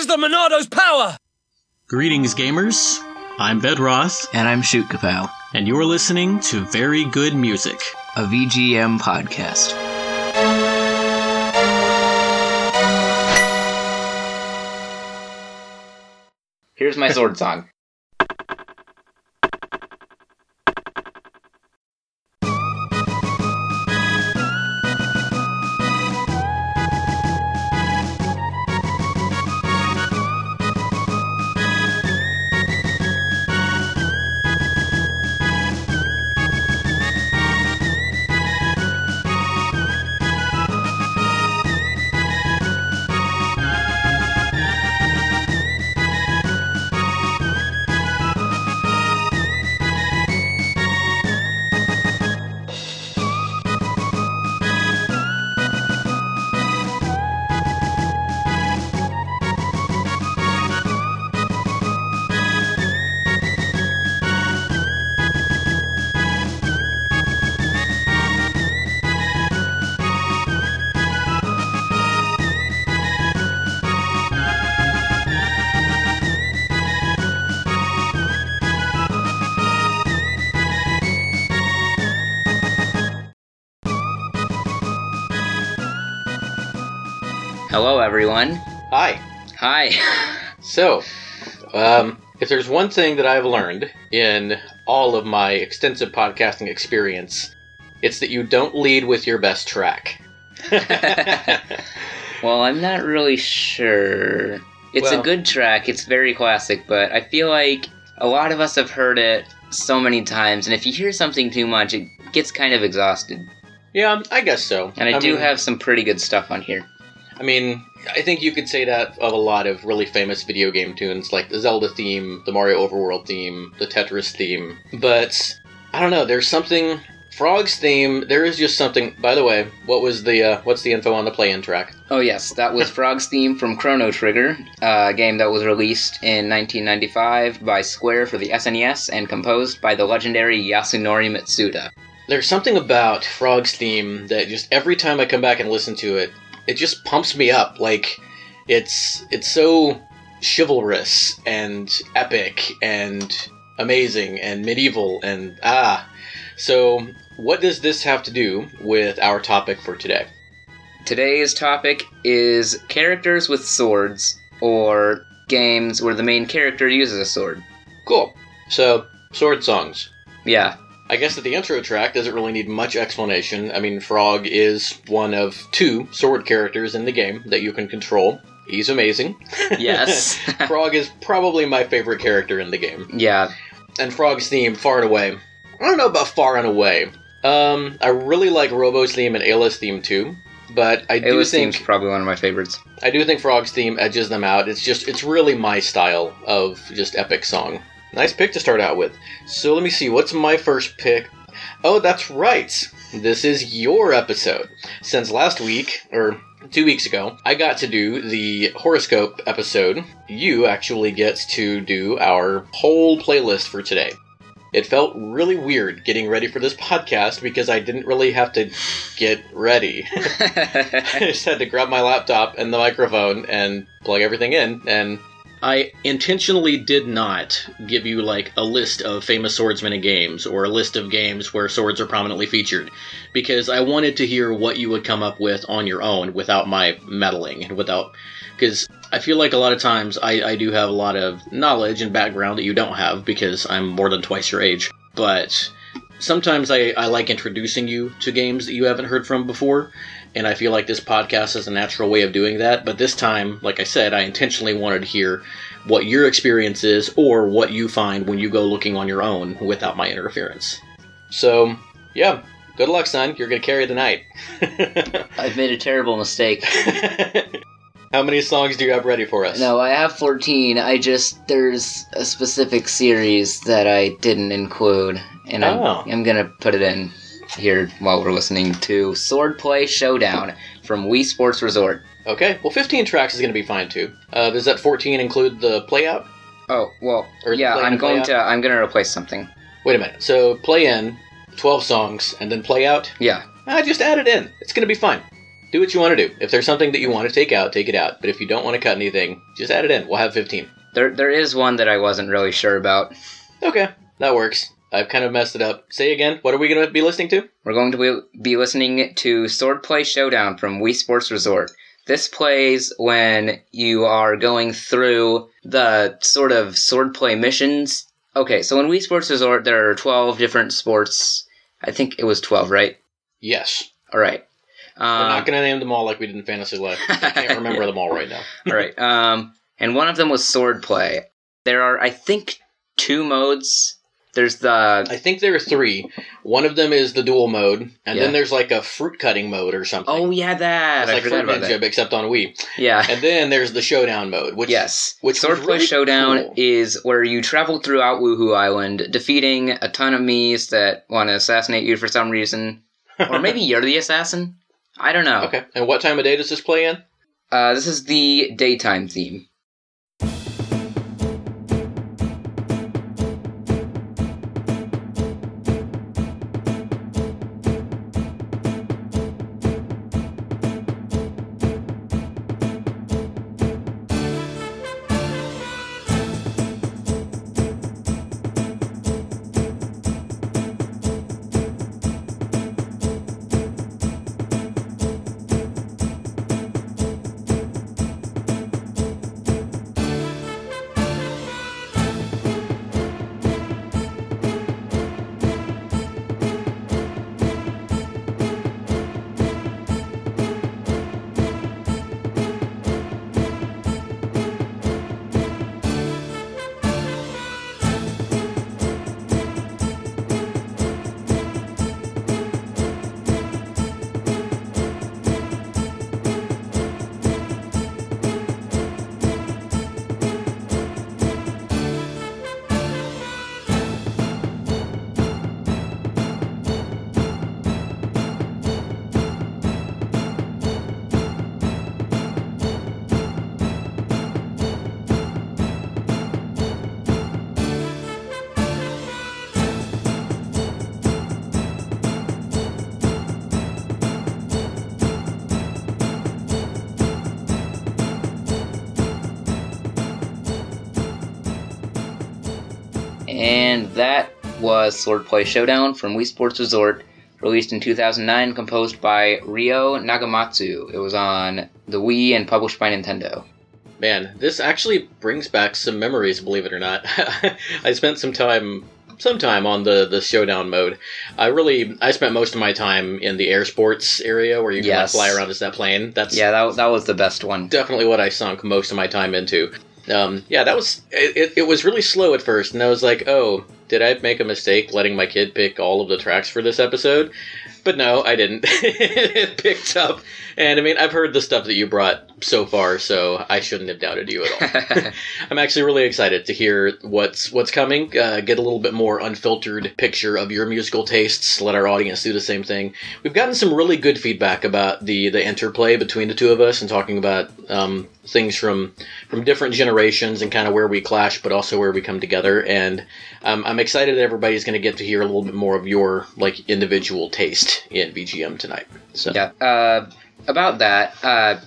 is the Monado's power! Greetings, gamers. I'm Bedroth, And I'm Shoot Kapow, and you're listening to Very Good Music. a VGM podcast. Here's my sword song. So, um, if there's one thing that I've learned in all of my extensive podcasting experience, it's that you don't lead with your best track. well, I'm not really sure. It's Well- a good track, it's very classic, but I feel like a lot of us have heard it so many times, and if you hear something too much, it gets kind of exhausted. yeah, I guess so. And I, do mean- have some pretty good stuff on here. I mean, I think you could say that of a lot of really famous video game tunes, like the Zelda theme, the Mario Overworld theme, the Tetris theme. But I don't know. There's something. Frog's theme. There is just something. By the way, what was the uh, what's the info on the play-in track? Oh, yes, that was Frog's theme from Chrono Trigger, a game that was released in 1995 by Square for the SNES and composed by the legendary Yasunori Mitsuda. There's something about Frog's theme that just every time I come back and listen to it, it just pumps me up. Like it's it's so chivalrous and epic and amazing and medieval and ah. So what does this have to do with our topic for today? Today's topic is characters with swords, or games where the main character uses a sword. Cool. So sword songs. Yeah, I guess that the intro track doesn't really need much explanation. I mean, Frog is one of two sword characters in the game that you can control. He's amazing. yes. Frog is probably my favorite character in the game. yeah, And Frog's theme, far and away. I don't know about far and away. Um, I really like Robo's theme and Ayla's theme too, but I do Ayla's think theme's probably one of my favorites. I do think Frog's theme edges them out. It's just it's really my style of just epic song. Nice pick to start out with. So let me see, what's my first pick? Oh, that's right. This is your episode. Since last week, or two weeks ago, I got to do the horoscope episode. You actually get to do our whole playlist for today. It felt really weird getting ready for this podcast because I didn't really have to get ready. I just had to grab my laptop and the microphone and plug everything in and I intentionally did not give you like a list of famous swordsmen in games or a list of games where swords are prominently featured because I wanted to hear what you would come up with on your own without my meddling and without because I feel like a lot of times I, I do have a lot of knowledge and background that you don't have because I'm more than twice your age but sometimes I, I like introducing you to games that you haven't heard from before and I feel like this podcast is a natural way of doing that. But this time, like I said, I intentionally wanted to hear what your experience is or what you find when you go looking on your own without my interference. So, yeah, good luck, son. You're going to carry the night. I've made a terrible mistake. How many songs do you have ready for us? No, I have 14. I just, there's a specific series that I didn't include, and I'm, Oh. I'm gonna put it in here while we're listening to Swordplay Showdown from Wii Sports Resort. Okay, well, 15 tracks is going to be fine too. Uh, does that 14 include the play out? Oh, well, Or yeah, I'm going to I'm gonna replace something. Wait a minute. So, play in 12 songs and then play out? Yeah. I just add it in. It's going to be fine. do what you want to do. If there's something that you want to take out, take it out. But if you don't want to cut anything, just add it in. We'll have 15. There, there is one that I wasn't really sure about. Okay, that works. I've kind of messed it up. Say again, what are we going to be listening to? We're going to be- listening to Swordplay Showdown from Wii Sports Resort. This plays when you are going through the sort of swordplay missions. Okay, so in Wii Sports Resort, there are 12 different sports. I think it was 12, right? Yes. All right. We're Um, not going to name them all like we did in Fantasy Life. I can't remember them all right now. All right. Um, and one of them was swordplay. There are, I think, two modes. There's the I think there are three. One of them is the dual mode, and Yeah. then there's like a fruit cutting mode or something. oh yeah that it's I like forgot Fruit about Ninja, that. except on Wii. Yeah. And then there's the showdown mode, which yes. which Swordplay really Showdown cool. is where you travel throughout Wuhu Island, defeating a ton of Mii's that want to assassinate you for some reason, or maybe you're the assassin. I don't know. okay. And what time of day does this play in? Uh, this is the daytime theme. That was Swordplay Showdown from Wii Sports Resort, released in 2009, composed by Ryo Nagamatsu. It was on the Wii and published by Nintendo. Man, this actually brings back some memories, believe it or not. I spent some time some time on the the showdown mode. I really I spent most of my time in the air sports area where you can like, fly around as that plane. That's Yeah, that, that was the best one. definitely what I sunk most of my time into. Um, yeah, that was it, it. It was really slow at first, and I was like, "Oh, did I make a mistake letting my kid pick all of the tracks for this episode?" But no, I didn't. it picked up, and I mean, I've heard the stuff that you brought so far, so I shouldn't have doubted you at all. I'm actually really excited to hear what's what's coming. Uh, get a little bit more unfiltered picture of your musical tastes. Let our audience do the same thing. We've gotten some really good feedback about the the interplay between the two of us and talking about um, things from from different generations and kind of where we clash, but also where we come together. And um, I'm excited that everybody's going to get to hear a little bit more of your like individual taste in VGM tonight. So Yeah. Uh, about that, uh,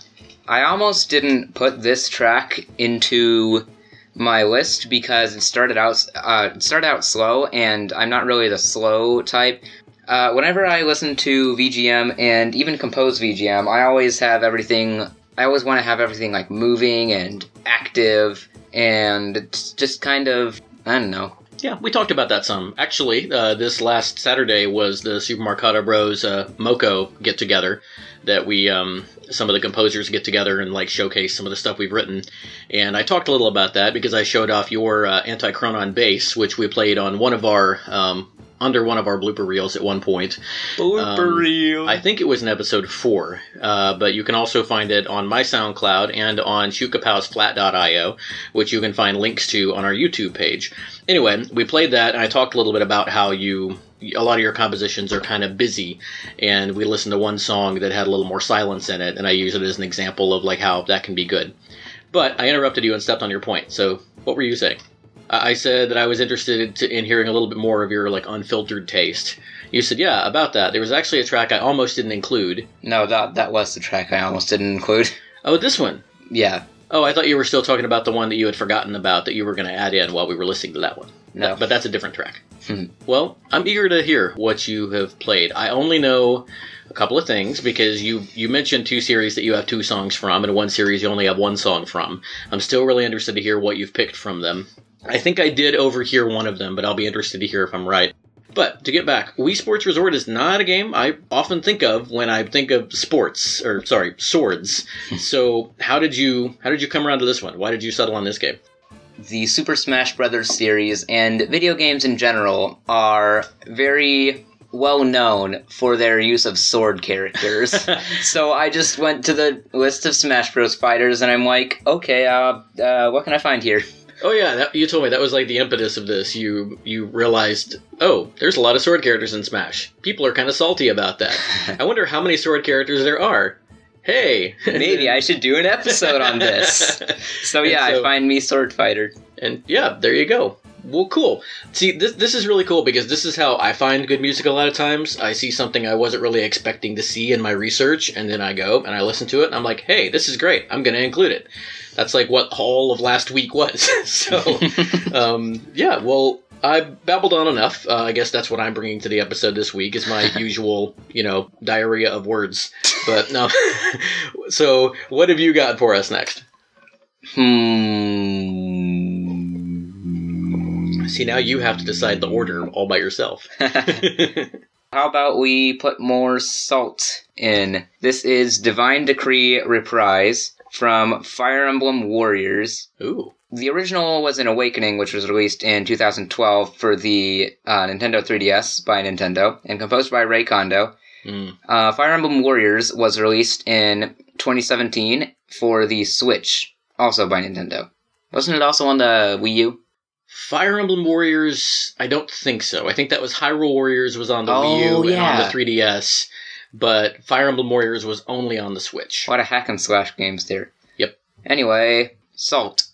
I almost didn't put this track into my list because it started out uh, started out slow, and I'm not really the slow type. Uh, whenever I listen to VGM and even compose VGM, I always have everything. I always want to have everything like moving and active, and just kind of I don't know. Yeah, we talked about that some. Actually, uh, this last Saturday was the Super Marcato Bros. Uh, Moco get together that we um, some of the composers get together and like showcase some of the stuff we've written. And I talked a little about that because I showed off your uh, Anti-Chronon bass, which we played on one of our um, under one of our blooper reels at one point. Um, reel. I think it was in episode four, uh, but you can also find it on my SoundCloud and on shootkapows.flat.io, which you can find links to on our YouTube page. Anyway, we played that, and I talked a little bit about how you a lot of your compositions are kind of busy, and we listened to one song that had a little more silence in it, and I use it as an example of like how that can be good. But I interrupted you and stepped on your point. So what were you saying? I said that I was interested to, in hearing a little bit more of your like unfiltered taste. You said, yeah, about that. There was actually a track I almost didn't include. No, that that was the track I almost didn't include. Oh, this one. Yeah, Oh, I thought you were still talking about the one that you had forgotten about that you were going to add in while we were listening to that one. no. But that's a different track. Hmm. well, I'm eager to hear what you have played. I only know a couple of things because you you mentioned two series that you have two songs from, and one series you only have one song from. I'm still really interested to hear what you've picked from them. I think I did overhear one of them, but I'll be interested to hear if I'm right. But to get back, Wii Sports Resort is not a game I often think of when I think of sports or sorry, swords. so how did you how did you come around to this one? Why did you settle on this game? the Super Smash Bros. series and video games in general are very well known for their use of sword characters. so I just went to the list of Smash Bros. fighters and I'm like, okay, uh, uh, what can I find here? Oh yeah, that, you told me that was like the impetus of this. You you realized, oh, there's a lot of sword characters in Smash. People are kind of salty about that. I wonder how many sword characters there are. Hey, Maybe I should do an episode on this. So yeah, so- I find me sword fighter. And yeah, there you go. Well, cool. See, this this is really cool because this is how I find good music a lot of times. I see something I wasn't really expecting to see in my research, and then I go and I listen to it, and I'm like, hey, this is great. I'm going to include it. That's like what all of last week was. so, um, yeah, well, I babbled on enough. Uh, I guess that's what I'm bringing to the episode this week is my usual, you know, diarrhea of words. But no. so, what have you got for us next? Hmm. See, now you have to decide the order all by yourself. How about we put more salt in? This is Divine Decree Reprise from Fire Emblem Warriors. Ooh. The original was an Awakening, which was released in 2012 for the uh, Nintendo 3DS by Nintendo and composed by Rei Kondoh. Mm. Uh, Fire Emblem Warriors was released in 2017 for the Switch, also by Nintendo. Wasn't it also on the Wii U? Fire Emblem Warriors, I don't think so. I think that was Hyrule Warriors was on the Wii U Oh, and on the 3DS, but Fire Emblem Warriors was only on the Switch. A lot of hack and slash games there. Yep. Anyway, salt.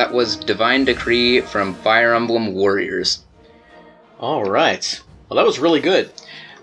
That was Divine Decree from Fire Emblem Warriors. All right. Well, that was really good.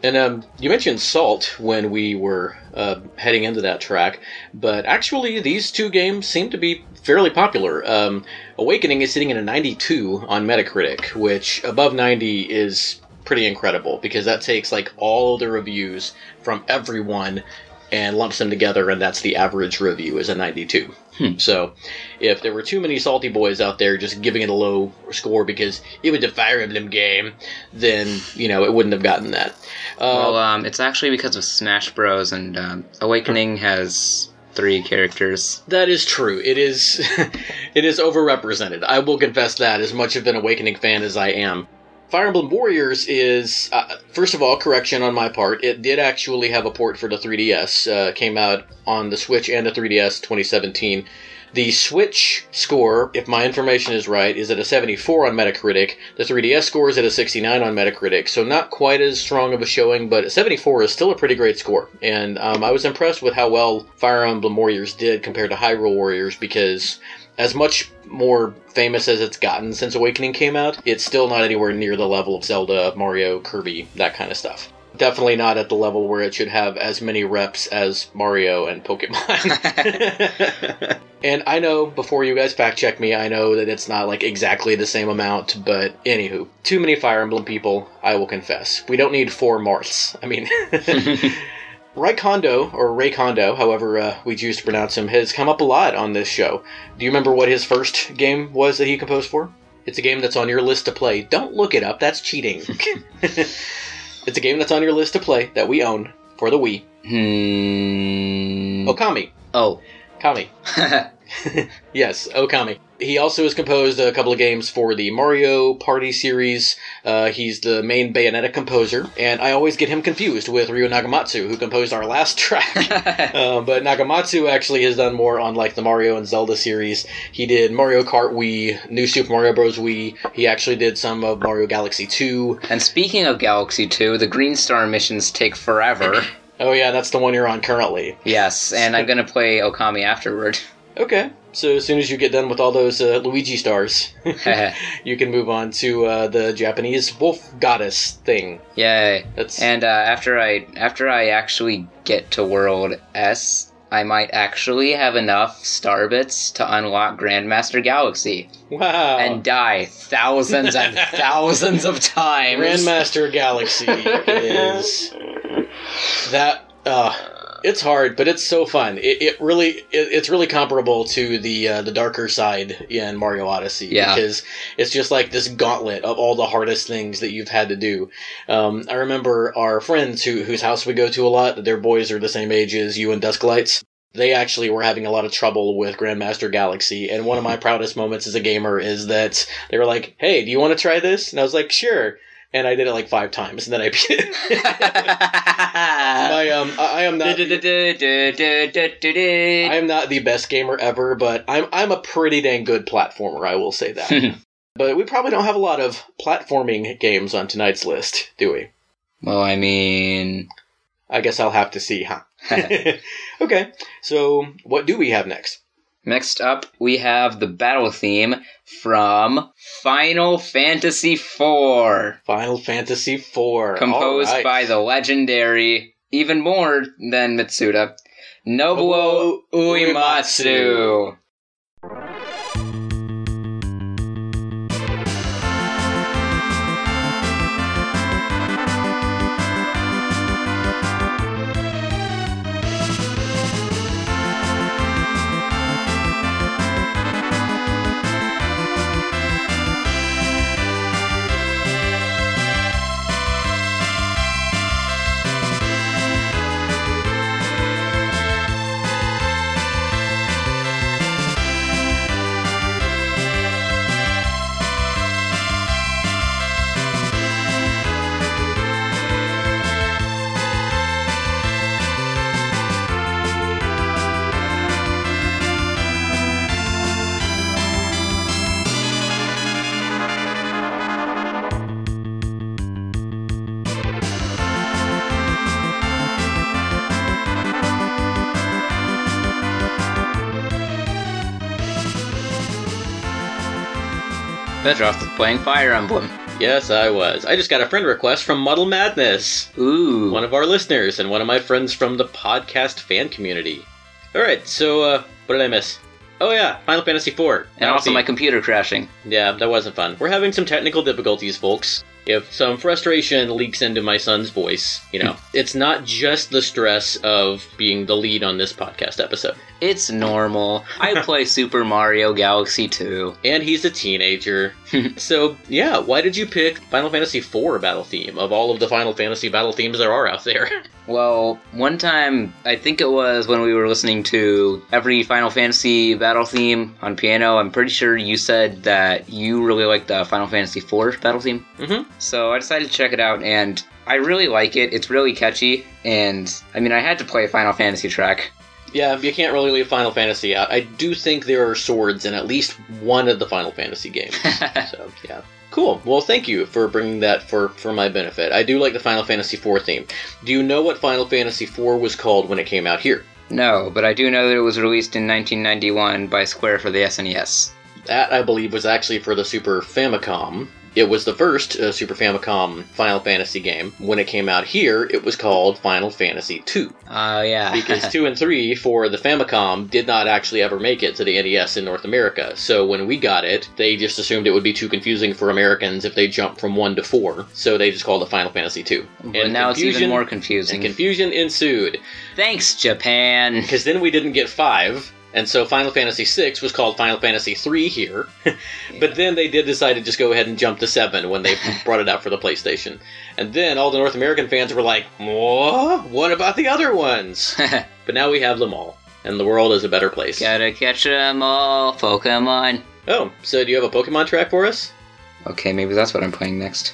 And um, you mentioned Salt when we were uh, heading into that track, but actually, these two games seem to be fairly popular. Um, Awakening is sitting at a 92 on Metacritic, which above 90 is pretty incredible because that takes like all the reviews from everyone and lumps them together, and that's the average review is a 92. Hmm. So, if there were too many salty boys out there just giving it a low score because it was a Fire Emblem game, then you know it wouldn't have gotten that. Uh, well, um, it's actually because of Smash Bros. and um, Awakening has three characters. That is true. It is it is overrepresented. I will confess that as much of an Awakening fan as I am. Fire Emblem Warriors is uh, first of all correction on my part. It did actually have a port for the 3DS. Uh, came out on the Switch and the 3DS 2017. The Switch score, if my information is right, is at a 74 on Metacritic. The 3DS score is at a 69 on Metacritic, so not quite as strong of a showing, but a 74 is still a pretty great score. And um, I was impressed with how well Fire Emblem Warriors did compared to Hyrule Warriors because as much more famous as it's gotten since Awakening came out, it's still not anywhere near the level of Zelda, Mario, Kirby, that kind of stuff. Definitely not at the level where it should have as many reps as Mario and Pokemon. and I know, before you guys fact check me, I know that it's not like exactly the same amount, but anywho, too many Fire Emblem people, I will confess. We don't need four Marths. I mean. Rei Kondoh, or Rei Kondoh, however uh, we choose to pronounce him, has come up a lot on this show. Do you remember what his first game was that he composed for? It's a game that's on your list to play. Don't look it up, that's cheating. it's a game that's on your list to play that we own for the Wii. Hmm. Okami. Oh. Kami. yes, Okami. He also has composed a couple of games for the Mario Party series. Uh, he's the main Bayonetta composer, and I always get him confused with Ryo Nagamatsu, who composed our last track. uh, but Nagamatsu actually has done more on like the Mario and Zelda series. He did Mario Kart Wii, New Super Mario Bros. Wii. He actually did some of Mario Galaxy 2. and speaking of Galaxy 2, the Green Star missions take forever. Oh yeah, that's the one you're on currently. yes, and I'm gonna play Okami afterward. Okay, so as soon as you get done with all those uh, Luigi stars, you can move on to uh, the Japanese wolf goddess thing. Yay. That's And uh, after I after I actually get to World S, I might actually have enough star bits to unlock Grandmaster Galaxy wow. and die thousands and thousands of times. Grandmaster Galaxy is that. Uh, it's hard, but it's so fun. It, it really it, it's really comparable to the uh, the darker side in Mario Odyssey Yeah. because it's just like this gauntlet of all the hardest things that you've had to do. Um, I remember our friends who whose house we go to a lot. Their boys are the same age as you and Dusklights. They actually were having a lot of trouble with Grandmaster Galaxy, and one of my proudest moments as a gamer is that they were like, "Hey, do you want to try this?" And I was like, "Sure." And I did it like five times, and then I beat it. my um, I I am not. I am not the best gamer ever, but I'm I'm a pretty dang good platformer. I will say that. but we probably don't have a lot of platforming games on tonight's list, do we? well, I mean, I guess I'll have to see, huh? okay, so what do we have next? Next up we have the battle theme from Final Fantasy IV. Final Fantasy IV, composed by the legendary, even more than Mitsuda, Nobuo Nobuo Uematsu. Bedroth was playing Fire Emblem. Yes, I was. I just got a friend request from Muddle Madness, Ooh. one of our listeners and one of my friends from the podcast fan community. All right, so uh, what did I miss? Oh yeah, Final Fantasy IV. and also my computer crashing. Yeah, that wasn't fun. We're having some technical difficulties, folks. if some frustration leaks into my son's voice, you know, it's not just the stress of being the lead on this podcast episode. It's normal. I play Super Mario Galaxy 2. And he's a teenager. so, yeah, why did you pick Final Fantasy IV battle theme of all of the Final Fantasy battle themes there are out there? Well, one time, I think it was when we were listening to every Final Fantasy battle theme on piano, I'm pretty sure you said that you really liked the Final Fantasy IV battle theme. Mm-hmm. So I decided to check it out, and I really like it. It's really catchy, and I mean, I had to play a Final Fantasy track. Yeah, you can't really leave Final Fantasy out. I do think there are swords in at least one of the Final Fantasy games. so, yeah. Cool. Well, thank you for bringing that for, for my benefit. I do like the Final Fantasy IV theme. Do you know what Final Fantasy IV was called when it came out here? no, but I do know that it was released in 1991 by Square for the SNES. That, I believe, was actually for the Super Famicom. It was the first uh, Super Famicom Final Fantasy game. When it came out here, it was called Final Fantasy II. Oh, yeah. Because 2 and 3 for the Famicom did not actually ever make it to the NES in North America. So when we got it, they just assumed it would be too confusing for Americans if they jumped from 1 to 4. So they just called it Final Fantasy II. but now it's even more confusing. And confusion ensued. Thanks, Japan. Because then we didn't get 5. And so Final Fantasy VI was called Final Fantasy III here. But then they did decide to just go ahead and jump to 7 when they brought it out for the PlayStation. And then all the North American fans were like, what? What about the other ones? But now we have them all, and the world is a better place. Gotta catch 'em all, Pokemon. Oh, so do you have a Pokemon track for us? Okay, maybe that's what I'm playing next.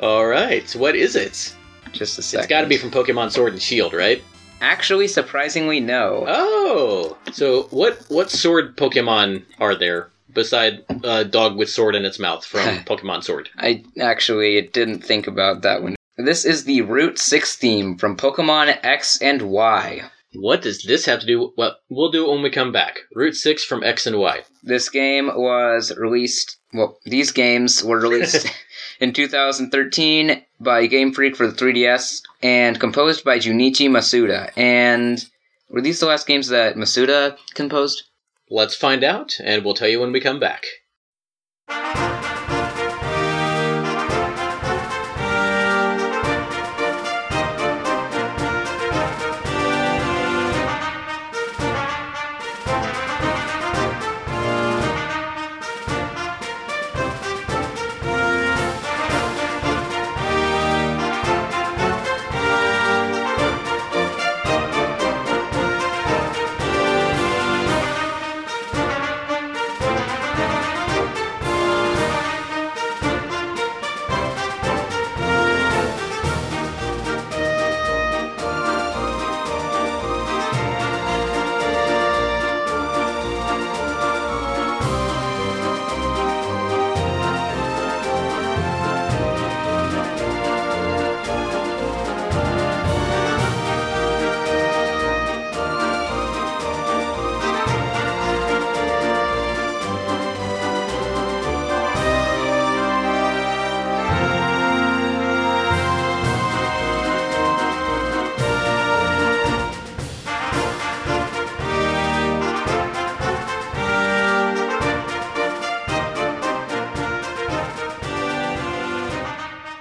all right, what is it? Just a second. It's got to be from Pokemon Sword and Shield, right? Actually, surprisingly, no. Oh, so what what sword Pokemon are there beside a dog with sword in its mouth from Pokemon Sword? I actually didn't think about that one. This is the Route 6 theme from Pokemon X and Y. What does this have to do? Well, we'll do it when we come back. Route six from X and Y. This game was released. Well, these games were released in 2013 by Game Freak for the 3DS and composed by Junichi Masuda. And were these the last games that Masuda composed? Let's find out, and we'll tell you when we come back.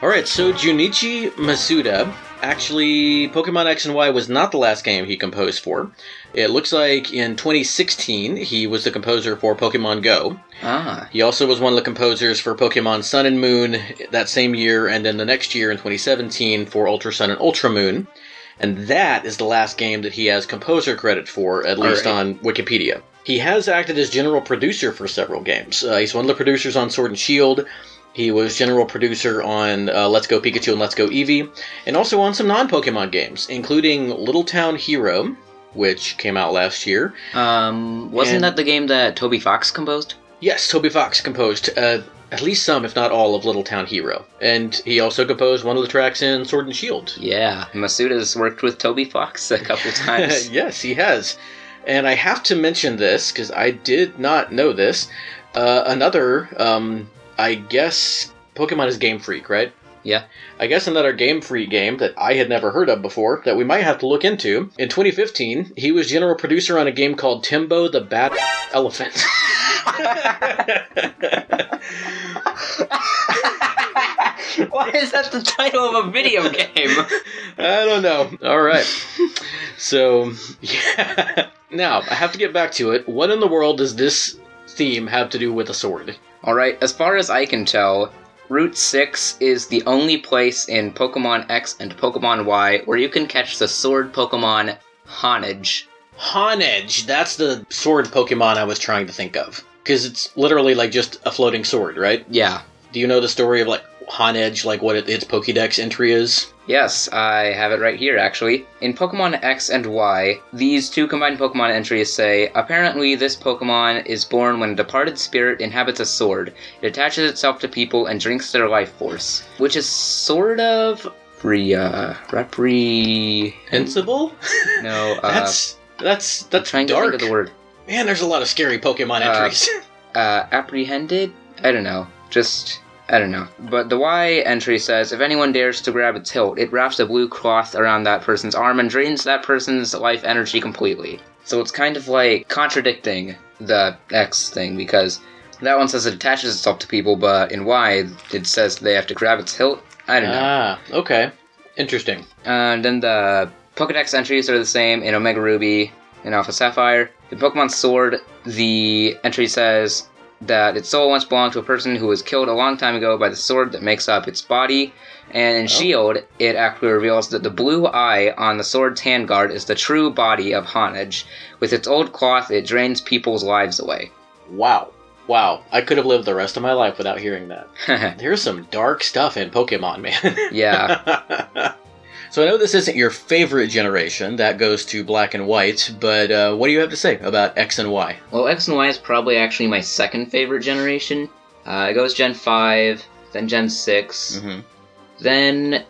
All right, so Junichi Masuda, actually, Pokemon X and Y was not the last game he composed for. It looks like in 2016 he was the composer for Pokemon Go. Ah, He also was one of the composers for Pokemon Sun and Moon that same year, and then the next year in 2017 for Ultra Sun and Ultra Moon. And that is the last game that he has composer credit for, at least Alright. on Wikipedia. He has acted as general producer for several games. Uh, he's one of the producers on Sword and Shield. He was general producer on uh, Let's Go Pikachu and Let's Go Eevee, and also on some non Pokemon games, including Little Town Hero, which came out last year. um, wasn't And- that the game that Toby Fox composed? Yes, Toby Fox composed uh, at least some, if not all, of Little Town Hero. And he also composed one of the tracks in Sword and Shield. Yeah, Masuda's worked with Toby Fox a couple times. yes, he has. And I have to mention this because I did not know this. Uh, another, um, I guess, Pokemon is Game Freak, right? Yeah. I guess another Game Freak game that I had never heard of before that we might have to look into. In 2015, he was general producer on a game called Tembo the Bad Elephant. Why is that the title of a video game? I don't know. All right. So, yeah. Now, I have to get back to it. What in the world does this theme have to do with a sword? Alright, as far as I can tell, Route 6 is the only place in Pokemon X and Pokemon Y where you can catch the sword Pokemon Honage. Honedge, that's the sword Pokemon I was trying to think of. Because it's literally like just a floating sword, right? Yeah. Do you know the story of like Honedge, like what it, its Pokédex entry is? Yes, I have it right here actually. In Pokemon X and Y, these two combined Pokemon entries say apparently this Pokemon is born when a departed spirit inhabits a sword. It attaches itself to people and drinks their life force, which is sort of re uh repre Invincible? no uh that's that's that's trying dark. to think of the word Man, there's a lot of scary Pokemon Uh, entries. uh apprehended. I don't know. Just I don't know. But the Y entry says if anyone dares to grab its hilt, it wraps a blue cloth around that person's arm and drains that person's life energy completely. So it's kind of like contradicting the X thing because that one says it attaches itself to people, but in Y it says they have to grab its hilt. I don't know. ah, okay. Interesting. And then the Pokedex entries are the same in Omega Ruby and Alpha Sapphire. In Pokemon Sword, the entry says that its soul once belonged to a person who was killed a long time ago by the sword that makes up its body. And in oh. Shield, it actually reveals that the blue eye on the sword's handguard is the true body of Honedge. With its old cloth, it drains people's lives away. Wow. Wow. I could have lived the rest of my life without hearing that. There's some dark stuff in Pokemon, man. yeah. so I know this isn't your favorite generation. That goes to black and white. But uh, what do you have to say about X and Y? Well, X and Y is probably actually my second favorite generation. Uh, it goes Gen 5, then Gen 6, Mm-hmm. then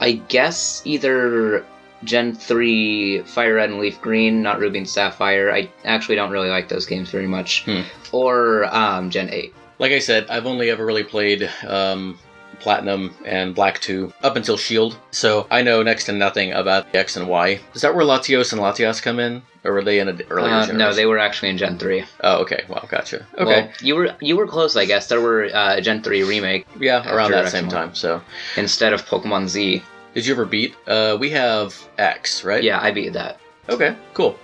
I guess either Gen 3 Fire Red and Leaf Green, not Ruby and Sapphire. I actually don't really like those games very much. Hmm. Or um, Gen 8. Like I said, I've only ever really played um, Platinum and Black 2 up until Shield, so I know next to nothing about X and Y. Is that where Latios and Latias come in? Or were they in an earlier Uh, generation? no, they were actually in Gen 3. Oh, okay. Well, gotcha. Okay. Well, you were you were close, I guess. There were uh, a Gen 3 remake yeah, around that same time. So, instead of Pokemon Z. did you ever beat? Uh, we have X, right? Yeah, I beat that. Okay, cool.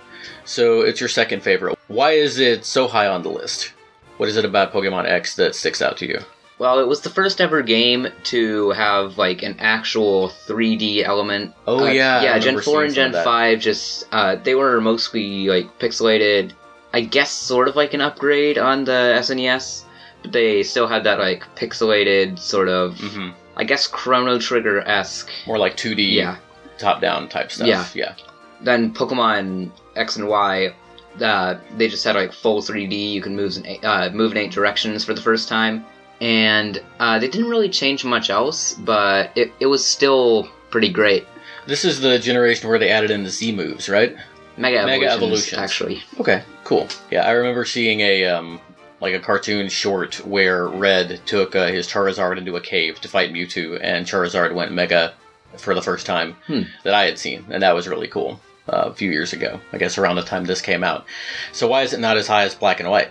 So it's your second favorite. Why is it so high on the list? What is it about Pokemon X that sticks out to you? Well, it was the first ever game to have like an actual 3D element. Oh, Uh, yeah, yeah. Gen four and Gen five just uh, they were mostly like pixelated. I guess sort of like an upgrade on the SNES, but they still had that like pixelated sort of. Mm-hmm. I guess Chrono Trigger esque. More like 2D, Yeah. top-down type stuff. Yeah. yeah. Then Pokemon X and Y, uh, they just had like full 3D. You can move in eight, uh, move in eight directions for the first time, and uh, they didn't really change much else, but it, it was still pretty great. This is the generation where they added in the Z moves, right? Mega, Mega evolutions, Evolutions. actually. Okay, cool. Yeah, I remember seeing a um, like a cartoon short where Red took uh, his Charizard into a cave to fight Mewtwo, and Charizard went Mega for the first time Hmm. that I had seen, and that was really cool. Uh, a few years ago, I guess around the time this came out. So why is it not as high as Black and White?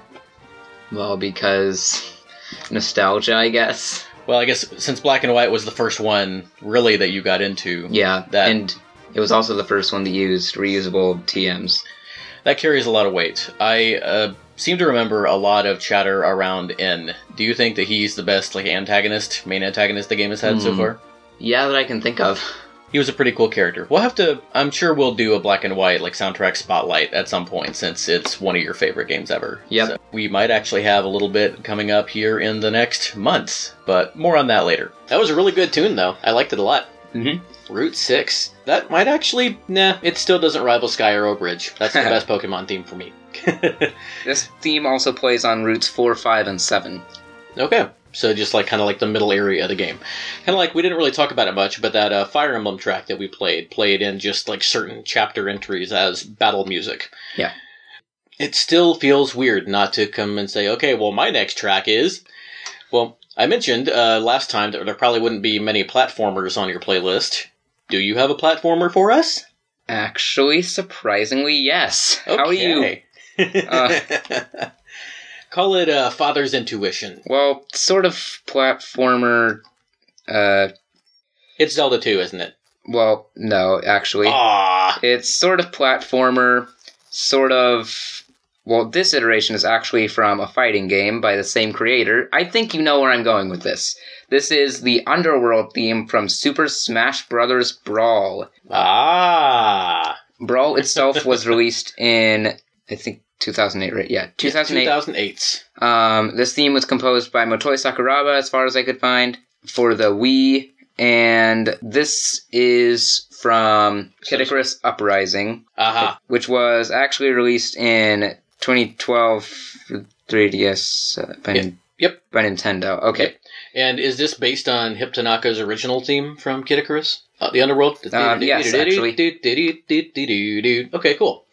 Well, because nostalgia, I guess. Well, I guess since Black and White was the first one really that you got into, Yeah, That- and it was also the first one that used reusable TMs. that carries a lot of weight. I uh, seem to remember a lot of chatter around N. Do you think that he's the best like antagonist, main antagonist the game has had so Hmm. far? Yeah, that I can think of. He was a pretty cool character. We'll have to. I'm sure we'll do a black and white like soundtrack spotlight at some point since it's one of your favorite games ever. Yep. So we might actually have a little bit coming up here in the next months, but more on that later. That was a really good tune though. I liked it a lot. Mhm. Route Six. That might actually. Nah, it still doesn't rival Sky Arrow Bridge. That's the best Pokemon theme for me. This theme also plays on routes 4, 5, and 7. Okay. So just like kind of like the middle area of the game, kind of like we didn't really talk about it much, but that uh, Fire Emblem track that we played played in just like certain chapter entries as battle music. Yeah. It still feels weird not to come and say, okay, well my next track is, well I mentioned uh, last time that there probably wouldn't be many platformers on your playlist. Do you have a platformer for us? Actually, surprisingly, yes. How are you? Uh, Call it uh, Father's Intuition. Well, sort of platformer, uh, It's Zelda 2, isn't it? Well, no, actually. Ah, It's sort of platformer, sort of. Well, this iteration is actually from a fighting game by the same creator. I think you know where I'm going with this. This is the Underworld theme from Super Smash Bros. Brawl. ah. Brawl itself was released in, I think, 2008, right? Yeah, 2008. 2008. Um, this theme was composed by Motoi Sakuraba, as far as I could find, for the Wii, and this is from Kid Icarus Uprising, Aha. which was actually released in 2012 for 3DS uh, by, Yep. Yep. by Nintendo. Okay, And is this based on Hip Tanaka's original theme from Kid Icarus? Uh, the Underworld? Um, yes, actually. Okay, cool.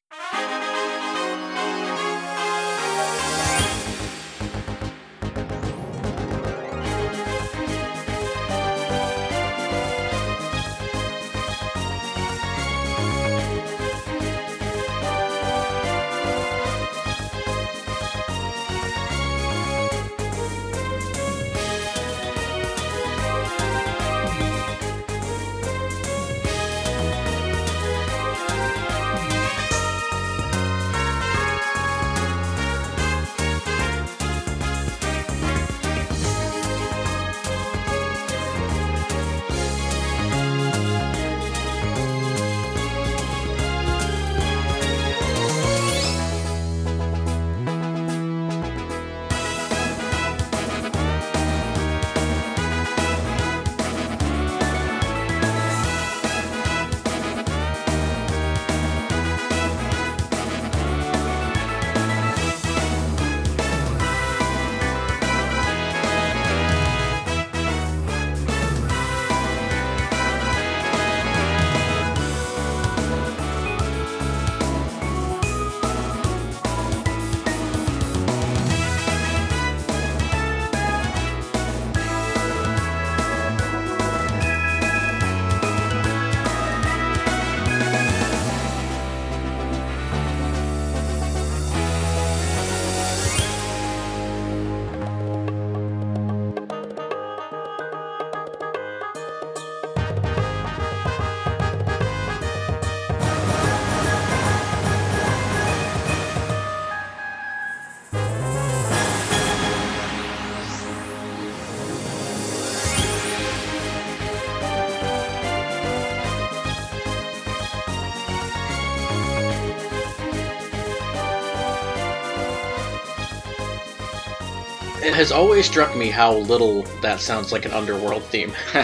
Has always struck me how little that sounds like an Underworld theme.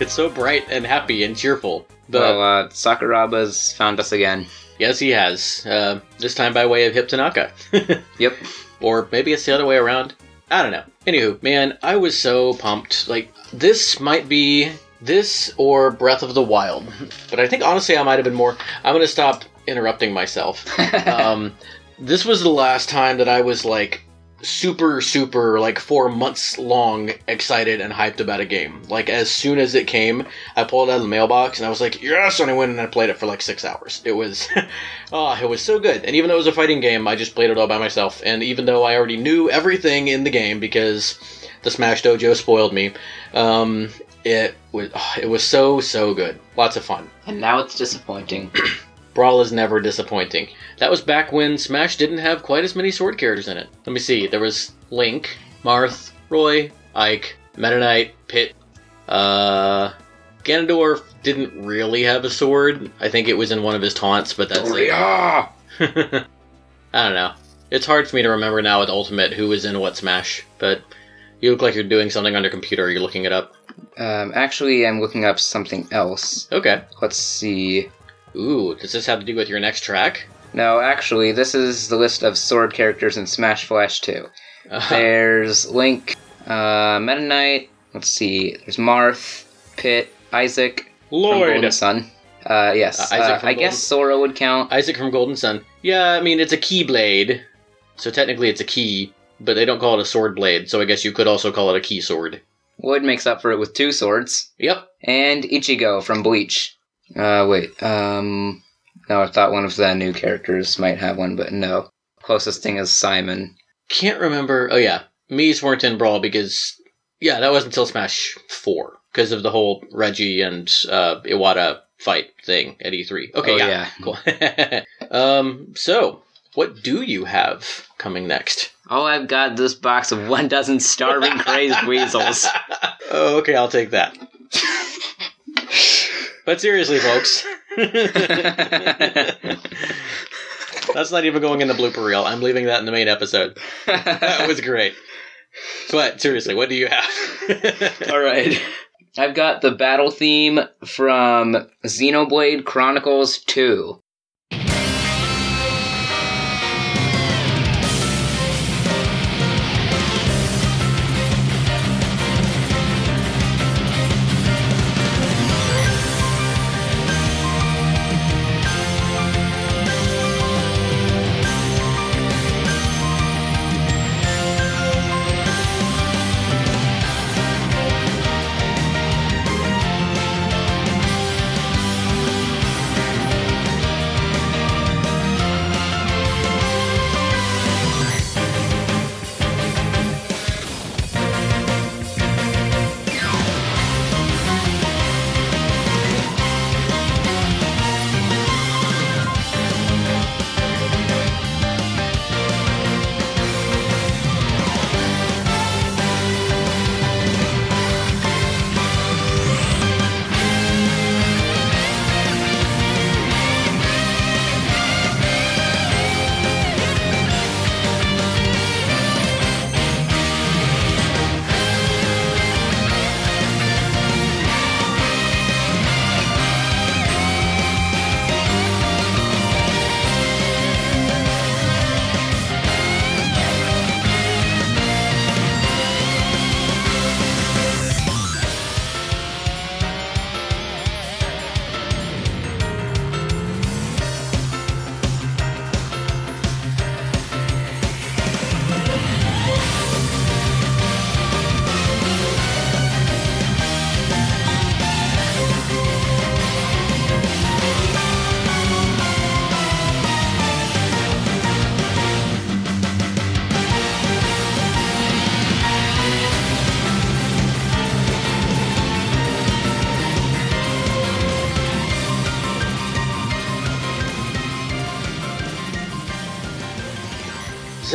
it's so bright and happy and cheerful. But well, uh, Sakuraba's found us again. yes, he has. Uh, this time by way of Hip Tanaka. Yep. or maybe it's the other way around. I don't know. Anywho, man, I was so pumped. Like, this might be this or Breath of the Wild. But I think honestly, I might have been more. I'm going to stop interrupting myself. um, this was the last time that I was like super, super, like four months long excited and hyped about a game. Like, as soon as it came, I pulled it out of the mailbox and I was like, yes! And I went and I played it for like six hours. It was, oh, it was so good. And even though it was a fighting game, I just played it all by myself. And even though I already knew everything in the game because the Smash Dojo spoiled me, um, it was, oh, it was so, so good. Lots of fun. and now it's disappointing. Brawl is never disappointing. That was back when Smash didn't have quite as many sword characters in it. Let me see. There was Link, Marth, Roy, Ike, Meta Knight, Pit. Uh, Ganondorf didn't really have a sword. I think it was in one of his taunts, but that's it. yeah. I don't know. It's hard for me to remember now with Ultimate who was in what Smash, but you look like you're doing something on your computer. You're looking it up. Um, actually, I'm looking up something else. Okay. Let's see. Ooh, does this have to do with your next track? No, actually, this is the list of sword characters in Smash Flash 2. Uh, There's Link, uh, Meta Knight. Let's see. There's Marth, Pit, Isaac Lord. Golden Sun. Uh, yes. Uh, Isaac uh, from I guess Sora would count. Isaac from Golden Sun. Yeah, I mean, it's a keyblade, so technically it's a key, but they don't call it a sword blade, so I guess you could also call it a key sword. Wood makes up for it with two swords. Yep. And Ichigo from Bleach. Uh, wait. Um, no, I thought one of the new characters might have one, but no. Closest thing is Simon. Can't remember. Oh, yeah. Miis weren't in Brawl because, yeah, that was until Smash 4. because of the whole Reggie and uh, Iwata fight thing at E3. Okay, Oh, yeah, cool. um, so what do you have coming next? Oh, I've got this box of one dozen starving crazed weasels. Oh, okay, I'll take that. But seriously, folks, that's not even going in the blooper reel. I'm leaving that in the main episode. That was great. But seriously, what do you have? All right. I've got the battle theme from Xenoblade Chronicles 2.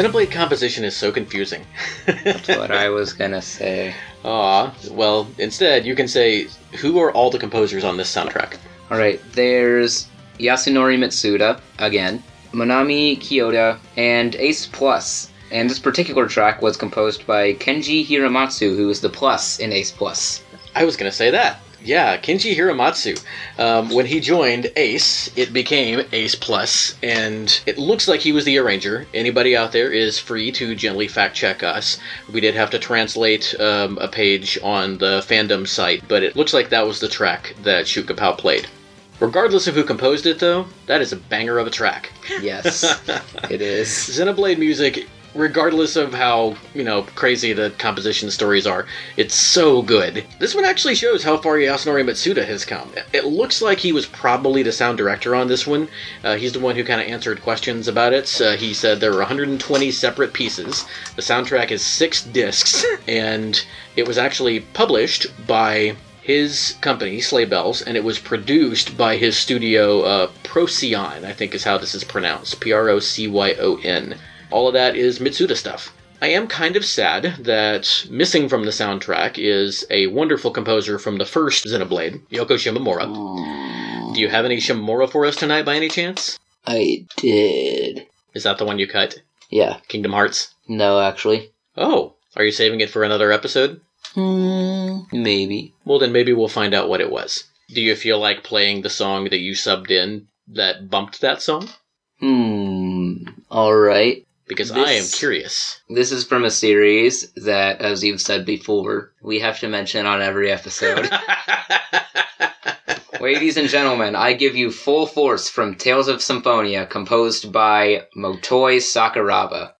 Xenoblade composition is so confusing. That's what I was gonna say. Aw, well, instead you can say, who are all the composers on this soundtrack? All right, there's Yasunori Mitsuda again, Manami Kiyota, and Ace Plus. And this particular track was composed by Kenji Hiramatsu, who is the plus in Ace Plus. I was gonna say that. Yeah, Kenji Hiramatsu. Um, when he joined Ace, it became Ace Plus, and it looks like he was the arranger. Anybody out there is free to gently fact check us. We did have to translate um, a page on the fandom site, but it looks like that was the track that Shuka Pao played. Regardless of who composed it, though, that is a banger of a track. Yes, it is. Xenoblade music, regardless of how, you know, crazy the composition stories are, it's so good. This one actually shows how far Yasunori Mitsuda has come. It looks like he was probably the sound director on this one. Uh, he's the one who kind of answered questions about it. Uh, he said there were 120 separate pieces. The soundtrack is six discs, and it was actually published by his company, Sleigh Bells, and it was produced by his studio, uh, Procyon, I think is how this is pronounced. P R O C Y O N. All of that is Mitsuda stuff. I am kind of sad that missing from the soundtrack is a wonderful composer from the first Xenoblade, Yoko Shimomura. Do you have any Shimomura for us tonight by any chance? I did. Is that the one you cut? Yeah. Kingdom Hearts? No, actually. Oh, are you saving it for another episode? Hmm. Maybe. Well, then maybe we'll find out what it was. Do you feel like playing the song that you subbed in that bumped that song? Hmm. All Because I am curious. This is from a series that, as you've said before, we have to mention on every episode. Ladies and gentlemen, I give you Full Force from Tales of Symphonia, composed by Motoi Sakuraba.